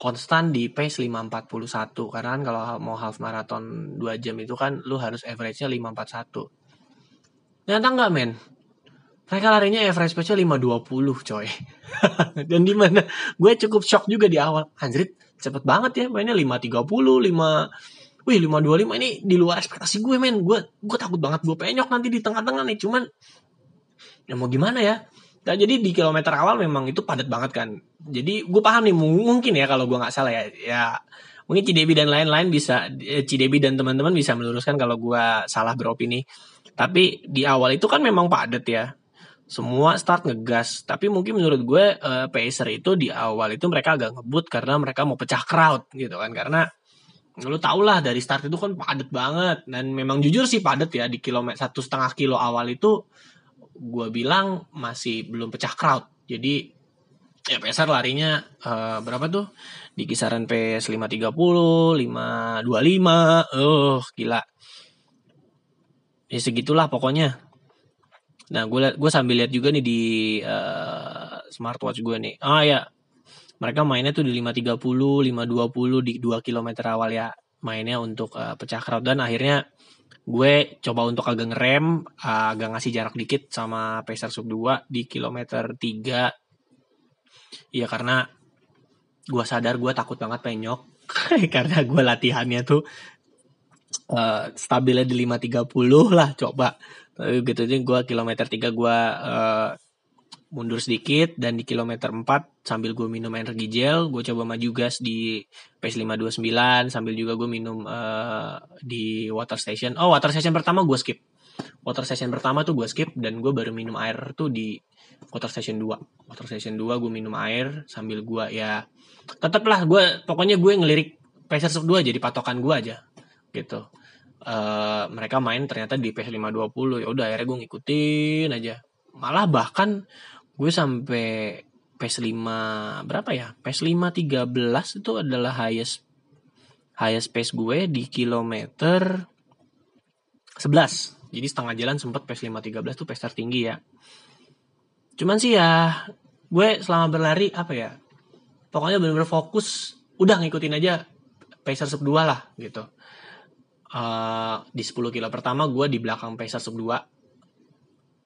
konstan di pace 541 karena kan kalau mau half marathon 2 jam itu kan lu harus average-nya 541 ternyata enggak men. Mereka larinya average pace-nya 520 coy. Dan di mana gue cukup shock juga di awal. Anjrit cepet banget ya mainnya 5.30 5 Wih 525 ini di luar ekspektasi gue men. Gue gue takut banget gue penyok nanti di tengah-tengah nih Cuman Ya mau gimana ya? Nah, jadi di kilometer awal memang itu padat banget kan. Jadi gue paham nih mungkin ya kalau gue nggak salah ya Ya mungkin Cidebi dan lain-lain bisa eh, Cidebi dan teman-teman bisa meluruskan kalau gue salah beropini Tapi di awal itu kan memang padat ya. Semua start ngegas. Tapi mungkin menurut gue uh, Pacer itu di awal itu mereka agak ngebut karena mereka mau pecah crowd gitu kan. Karena lu tau lah dari start itu kan padat banget. Dan memang jujur sih padat ya di kilometer satu setengah kilo awal itu gue bilang masih belum pecah crowd. Jadi ya PSR larinya uh, berapa tuh? Di kisaran PS 530 525 uh gila. Ya segitulah pokoknya nah gue gue sambil lihat juga nih di uh, smartwatch gue nih. Ah ya. Mereka mainnya tuh di 530 520 di 2 km awal ya mainnya untuk uh, pecah crowd. Dan akhirnya gue coba untuk agak ngerem agak ngasih jarak dikit sama Pacer Sub 2 di kilometer 3 ya karena gue sadar gue takut banget penyok. Karena gue latihannya tuh uh, stabilnya di 530 lah coba. Tapi gitu aja gue kilometer 3 gue uh, mundur sedikit dan di kilometer 4 sambil gue minum energi gel gue coba maju gas di pace 529 sambil juga gue minum uh, di water station. Oh water station pertama gue skip. Water station pertama tuh gue skip dan gue baru minum air tuh di water station 2 water station 2 gue minum air sambil gue ya tetep lah gue pokoknya gue ngelirik pacer sub 2 jadi patokan gue aja gitu uh, mereka main ternyata di pace 520 ya udah akhirnya gue ngikutin aja malah bahkan gue sampai PS5 berapa ya? PS5 13 itu adalah highest highest pace gue di kilometer 11. Jadi setengah jalan sempat PS5 13 tuh pace tertinggi ya. Cuman sih ya gue selama berlari apa ya? Pokoknya bener-bener fokus udah ngikutin aja pacer sub 2 lah gitu. Uh, di 10 kilo pertama gue di belakang pacer sub 2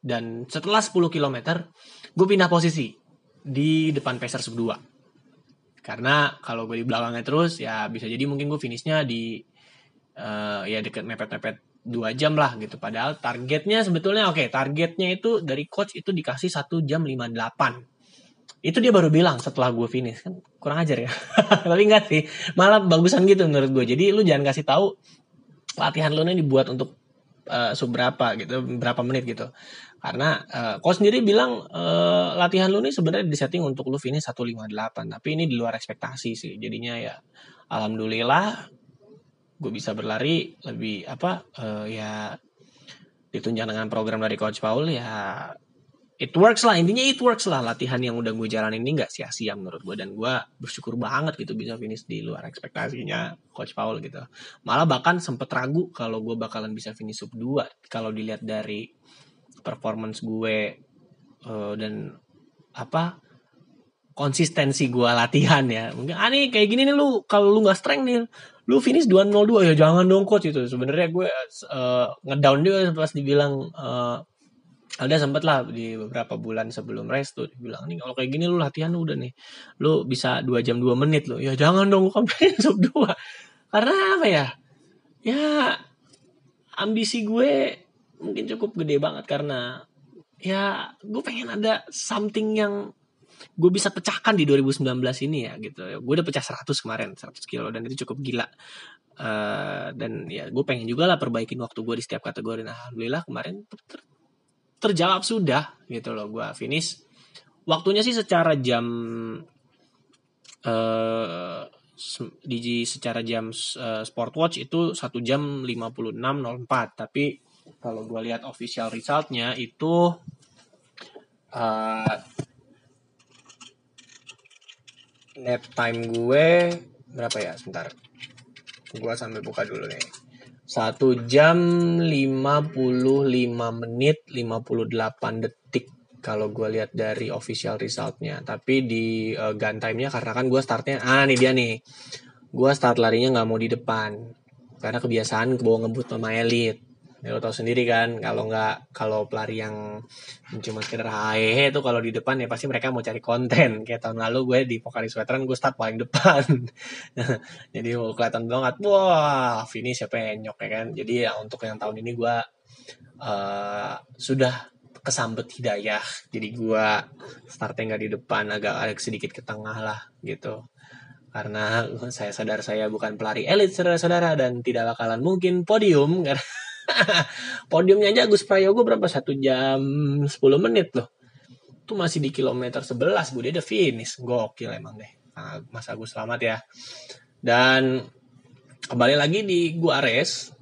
dan setelah 10 km, gue pindah posisi di depan Pacer Sub 2. Karena kalau gue di belakangnya terus, ya bisa jadi mungkin gue finishnya di uh, ya deket mepet-mepet 2 jam lah gitu. Padahal targetnya sebetulnya oke, okay, targetnya itu dari coach itu dikasih 1 jam 58. Itu dia baru bilang setelah gue finish kan kurang ajar ya. Tapi enggak sih, malah bagusan gitu menurut gue. Jadi lu jangan kasih tahu latihan lu ini dibuat untuk uh, sub berapa gitu, berapa menit gitu. Karena uh, coach sendiri bilang uh, latihan lu nih sebenarnya disetting untuk lu finish 158, tapi ini di luar ekspektasi sih. Jadinya ya alhamdulillah gue bisa berlari lebih apa uh, ya ditunjang dengan program dari coach Paul ya it works lah intinya it works lah. Latihan yang udah gue jalanin ini nggak sia-sia menurut gue. Dan gue bersyukur banget gitu bisa finish di luar ekspektasinya coach Paul gitu. Malah bahkan sempet ragu kalau gue bakalan bisa finish sub 2 kalau dilihat dari performance gue uh, dan apa konsistensi gue latihan ya. Mungkin ah nih kayak gini nih lu kalau lu nggak strength nih lu finish 202 ya jangan dong coach itu sebenarnya gue uh, ngedown dia pas dibilang uh, ada sempat lah di beberapa bulan sebelum race tuh dibilang nih kalau kayak gini lu latihan udah nih. Lu bisa dua jam dua menit lo ya jangan dong gue pengen sub dua. Karena apa ya? Ya ambisi gue mungkin cukup gede banget karena ya gue pengen ada something yang gue bisa pecahkan di 2019 ini ya gitu. Gue udah pecah 100 kemarin 100 kilo dan itu cukup gila. Uh, dan ya gue pengen juga lah perbaikin waktu gue di setiap kategori. Nah alhamdulillah kemarin terjawab sudah gitu loh gue finish. Waktunya sih secara jam uh, di secara jam uh, sport watch itu satu jam 56.04 tapi kalau gue lihat official resultnya itu uh, net time gue berapa ya? Sebentar. Gue sambil buka dulu nih satu jam 55 menit 58 detik kalau gue lihat dari official resultnya. Tapi di uh, gun time-nya karena kan gue startnya ah nih dia nih. Gue start larinya nggak mau di depan. Karena kebiasaan bawa ngebut sama elit ya lo tau sendiri kan kalau nggak kalau pelari yang cuma sekedar hahehe itu kalau di depan ya pasti mereka mau cari konten. Kayak tahun lalu gue di Pokalis Veteran gue start paling depan. Jadi kelihatan banget wah finish siapa yang nyok ya kan. Jadi ya untuk yang tahun ini gue uh, sudah kesambet hidayah. Jadi gue startnya nggak di depan agak agak sedikit ke tengah lah gitu. Karena saya sadar saya bukan pelari elit saudara-saudara dan tidak bakalan mungkin podium. karena Podiumnya aja Agus Prayogo berapa? Satu jam 10 menit loh. Itu masih di kilometer 11, Bu. Dia udah finish. Gokil emang deh. Mas Agus selamat ya. Dan kembali lagi di gua Ares.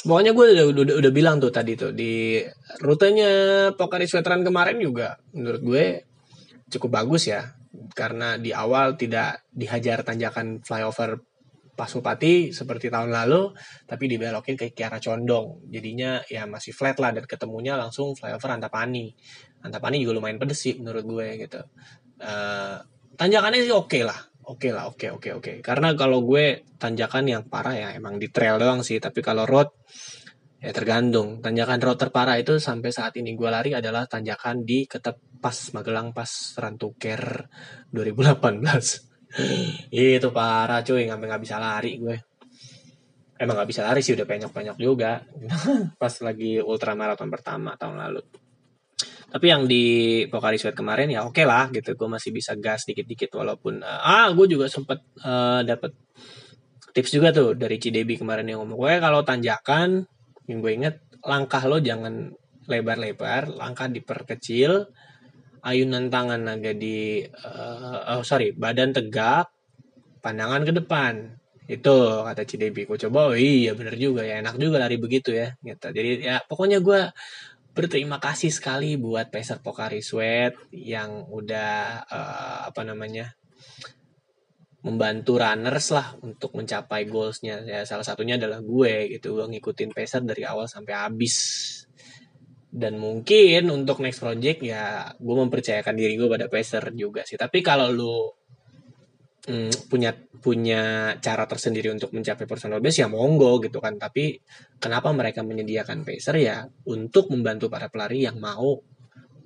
Pokoknya gue udah, udah, udah bilang tuh tadi tuh di rutenya Pokari Veteran kemarin juga menurut gue cukup bagus ya karena di awal tidak dihajar tanjakan flyover Pasupati seperti tahun lalu, tapi dibelokin ke Kiara Condong. Jadinya ya masih flat lah dan ketemunya langsung flyover Antapani. Antapani juga lumayan pedes sih menurut gue gitu. Uh, tanjakannya sih oke okay lah, oke okay lah, oke okay, oke okay, oke. Okay. Karena kalau gue tanjakan yang parah ya emang di trail doang sih, tapi kalau road ya tergantung. Tanjakan road terparah itu sampai saat ini gue lari adalah tanjakan di Ketep pas Magelang pas Rantuker 2018 itu parah cuy. Ngambil nggak bisa lari gue. Emang nggak bisa lari sih. Udah penyok-penyok juga. Pas lagi ultramaraton pertama tahun lalu. Tapi yang di Pokari Sweat kemarin ya oke okay lah gitu. Gue masih bisa gas dikit-dikit walaupun uh, ah gue juga sempet uh, dapet tips juga tuh dari Cidebi kemarin yang ngomong gue kalau tanjakan yang gue inget langkah lo jangan lebar-lebar langkah diperkecil ayunan tangan agak di uh, oh sorry badan tegak pandangan ke depan. Itu kata Cidebi gue coba oh iya bener juga ya enak juga lari begitu ya gitu. Jadi ya pokoknya gue berterima kasih sekali buat peser Pokari Sweat yang udah uh, apa namanya membantu runners lah untuk mencapai goalsnya. Ya salah satunya adalah gue gitu gue ngikutin peser dari awal sampai habis dan mungkin untuk next project ya gue mempercayakan diri gue pada Pacer juga sih. Tapi kalau lu mm, punya punya cara tersendiri untuk mencapai personal base ya monggo gitu kan. Tapi kenapa mereka menyediakan Pacer? Ya untuk membantu para pelari yang mau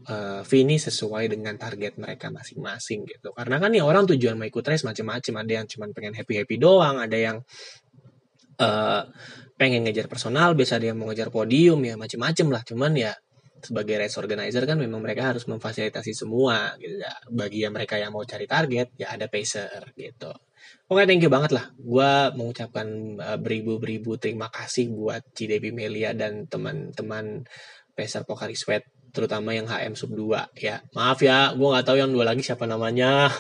uh, finish sesuai dengan target mereka masing-masing gitu. Karena kan ya orang tujuan mau ikut race macam-macam ada yang cuma pengen happy happy doang ada yang uh, pengen ngejar personal, biasa dia mau ngejar podium ya macem-macem lah. Cuman ya sebagai race organizer kan memang mereka harus memfasilitasi semua gitu ya. Bagi yang mereka yang mau cari target ya ada pacer gitu. Oke, thank you banget lah. Gua mengucapkan uh, beribu-beribu terima kasih buat Cidebi Melia dan teman-teman pacer Pokari Sweat terutama yang HM sub 2 ya. Maaf ya, gue nggak tahu yang dua lagi siapa namanya.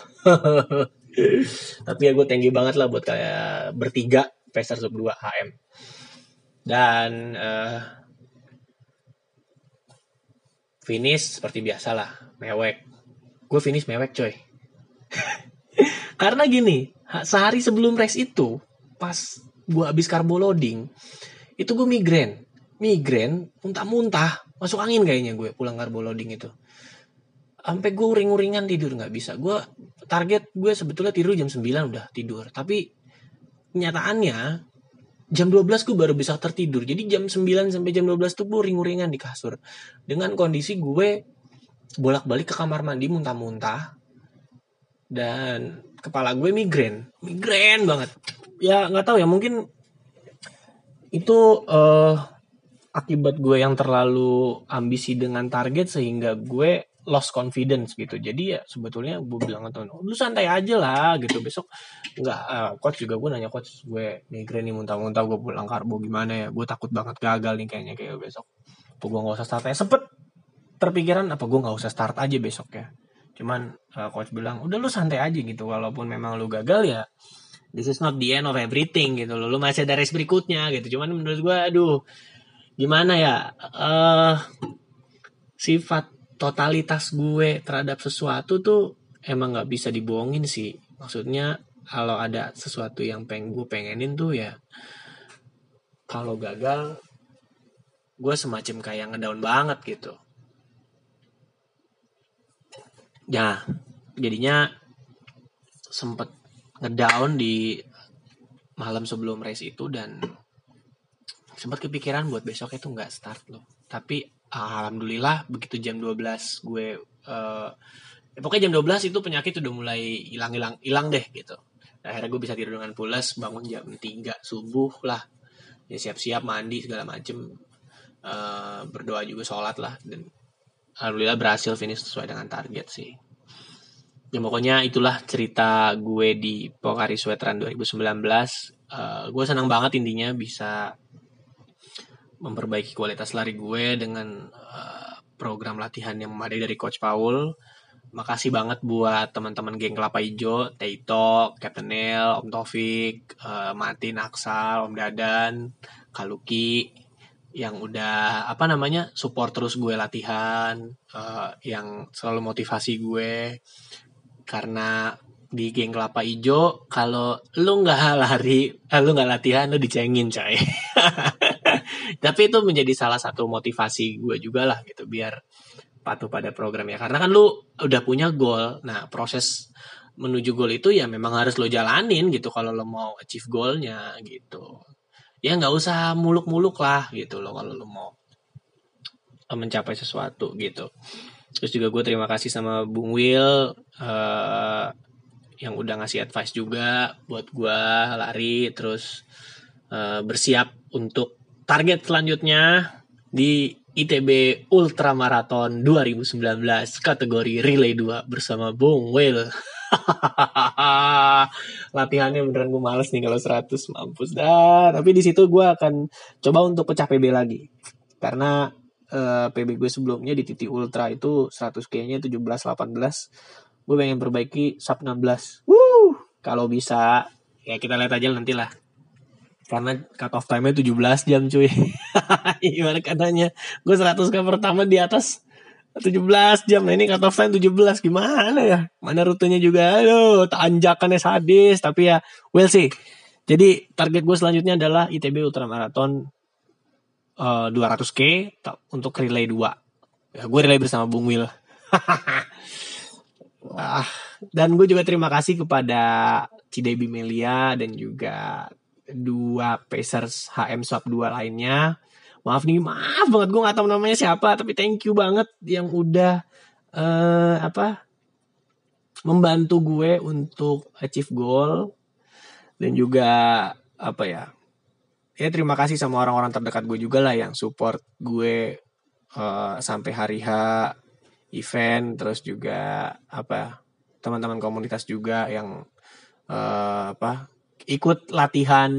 Tapi ya gue thank you banget lah buat kayak bertiga pacer sub 2 HM dan uh, finish seperti biasa lah mewek. Gue finish mewek coy. Karena gini sehari sebelum race itu pas gue habis carbo loading itu gue migrain. Migrain muntah-muntah masuk angin kayaknya gue pulang carbo loading itu. Sampai gue uring-uringan tidur nggak bisa. Gue target gue sebetulnya tidur jam 9 udah tidur. Tapi kenyataannya jam 12 gue baru bisa tertidur. Jadi jam 9 sampai jam 12 tuh gue ring-ringan di kasur. Dengan kondisi gue bolak-balik ke kamar mandi muntah-muntah. Dan kepala gue migrain. Migrain banget. Ya nggak tahu ya mungkin itu uh, akibat gue yang terlalu ambisi dengan target sehingga gue lost confidence gitu. Jadi ya sebetulnya gue bilang ke temen lu santai aja lah gitu. Besok nggak uh, coach juga gue nanya coach gue migrain nih muntah-muntah gue pulang karbo gimana ya? Gue takut banget gagal nih kayaknya kayak besok. Apa gue nggak usah start aja. Sempet terpikiran apa gue nggak usah start aja besok ya? Cuman uh, coach bilang udah lu santai aja gitu walaupun memang lu gagal ya this is not the end of everything gitu loh. Lu masih ada race berikutnya gitu. Cuman menurut gue aduh gimana ya uh, sifat totalitas gue terhadap sesuatu tuh emang nggak bisa dibohongin sih. Maksudnya kalau ada sesuatu yang pengen gue pengenin tuh ya kalau gagal gue semacam kayak ngedown banget gitu. Ya jadinya sempet ngedown di malam sebelum race itu dan sempat kepikiran buat besoknya tuh nggak start loh. Tapi alhamdulillah begitu jam 12 gue uh, ya pokoknya jam 12 itu penyakit udah mulai hilang-hilang hilang deh gitu. Akhirnya gue bisa tidur dengan pulas, bangun jam 3 subuh lah. Ya siap-siap mandi segala macem. Uh, berdoa juga sholat lah dan alhamdulillah berhasil finish sesuai dengan target sih. Ya pokoknya itulah cerita gue di Pokari Sweatran 2019. Uh, gue senang banget intinya bisa memperbaiki kualitas lari gue dengan uh, program latihan yang memadai dari Coach Paul. Makasih banget buat teman-teman geng Kelapa Ijo, Teito, Captain Neil, Om Taufik, uh, Martin, Aksal, Om Dadan, Kaluki, yang udah apa namanya support terus gue latihan, uh, yang selalu motivasi gue karena di geng kelapa ijo kalau lu nggak lari lu nggak latihan lu dicengin coy tapi itu menjadi salah satu motivasi gue juga lah gitu biar patuh pada programnya karena kan lu udah punya goal nah proses menuju goal itu ya memang harus lo jalanin gitu kalau lo mau achieve goalnya gitu. Ya nggak usah muluk-muluk lah gitu lo kalau lo mau mencapai sesuatu gitu. Terus juga gue terima kasih sama Bung Will uh, yang udah ngasih advice juga buat gue lari terus uh, bersiap untuk target selanjutnya di ITB Ultra Marathon 2019 kategori relay 2 bersama Bung Will. Latihannya beneran gue males nih kalau 100 mampus dah. Tapi di situ gue akan coba untuk pecah PB lagi. Karena uh, eh, PB gue sebelumnya di titik ultra itu 100 kayaknya 17 18 gue pengen perbaiki sub 16 Wuh, kalau bisa ya kita lihat aja nanti lah karena cut off time-nya 17 jam cuy. Gimana katanya? Gue 100 k pertama di atas 17 jam. Nah ini cut off time 17 gimana ya? Mana rutenya juga? Aduh tanjakannya sadis. Tapi ya well sih. Jadi target gue selanjutnya adalah ITB Ultramarathon uh, 200k untuk relay 2 ya, gue relay bersama Bung Will Wah, dan gue juga terima kasih kepada Cidebi Melia dan juga dua Pacers HM Swap 2 lainnya. Maaf nih, maaf banget gue gak tahu namanya siapa, tapi thank you banget yang udah uh, apa membantu gue untuk achieve goal dan juga apa ya ya terima kasih sama orang-orang terdekat gue juga lah yang support gue uh, sampai hari H event terus juga apa teman-teman komunitas juga yang uh, apa ikut latihan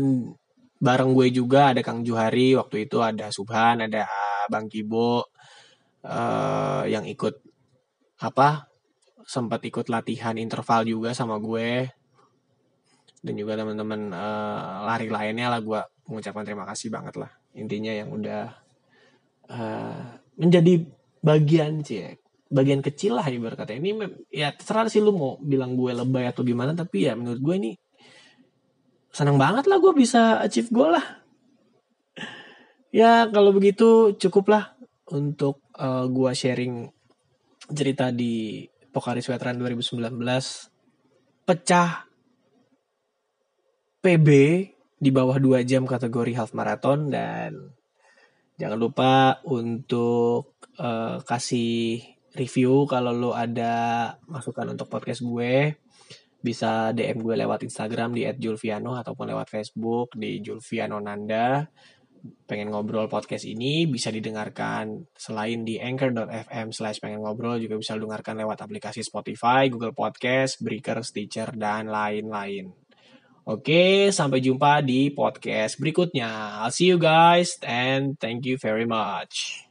bareng gue juga. Ada Kang Juhari waktu itu ada Subhan ada Bang Kibo uh, yang ikut apa sempat ikut latihan interval juga sama gue. Dan juga teman-teman uh, lari lainnya lah gue mengucapkan terima kasih banget lah. Intinya yang udah uh, menjadi bagian sih bagian kecil lah ibarat kata. Ini ya terserah sih lu mau bilang gue lebay atau gimana tapi ya menurut gue ini senang banget lah gue bisa achieve goal lah. Ya kalau begitu cukuplah untuk uh, gue sharing cerita di Pokari Veteran 2019 pecah PB di bawah 2 jam kategori half marathon dan jangan lupa untuk uh, kasih review kalau lo ada masukan untuk podcast gue bisa DM gue lewat Instagram di @julviano ataupun lewat Facebook di Julviano Nanda. Pengen ngobrol podcast ini bisa didengarkan selain di anchor.fm slash pengen ngobrol juga bisa dengarkan lewat aplikasi Spotify, Google Podcast, Breaker, Stitcher, dan lain-lain. Oke, sampai jumpa di podcast berikutnya. I'll see you guys and thank you very much.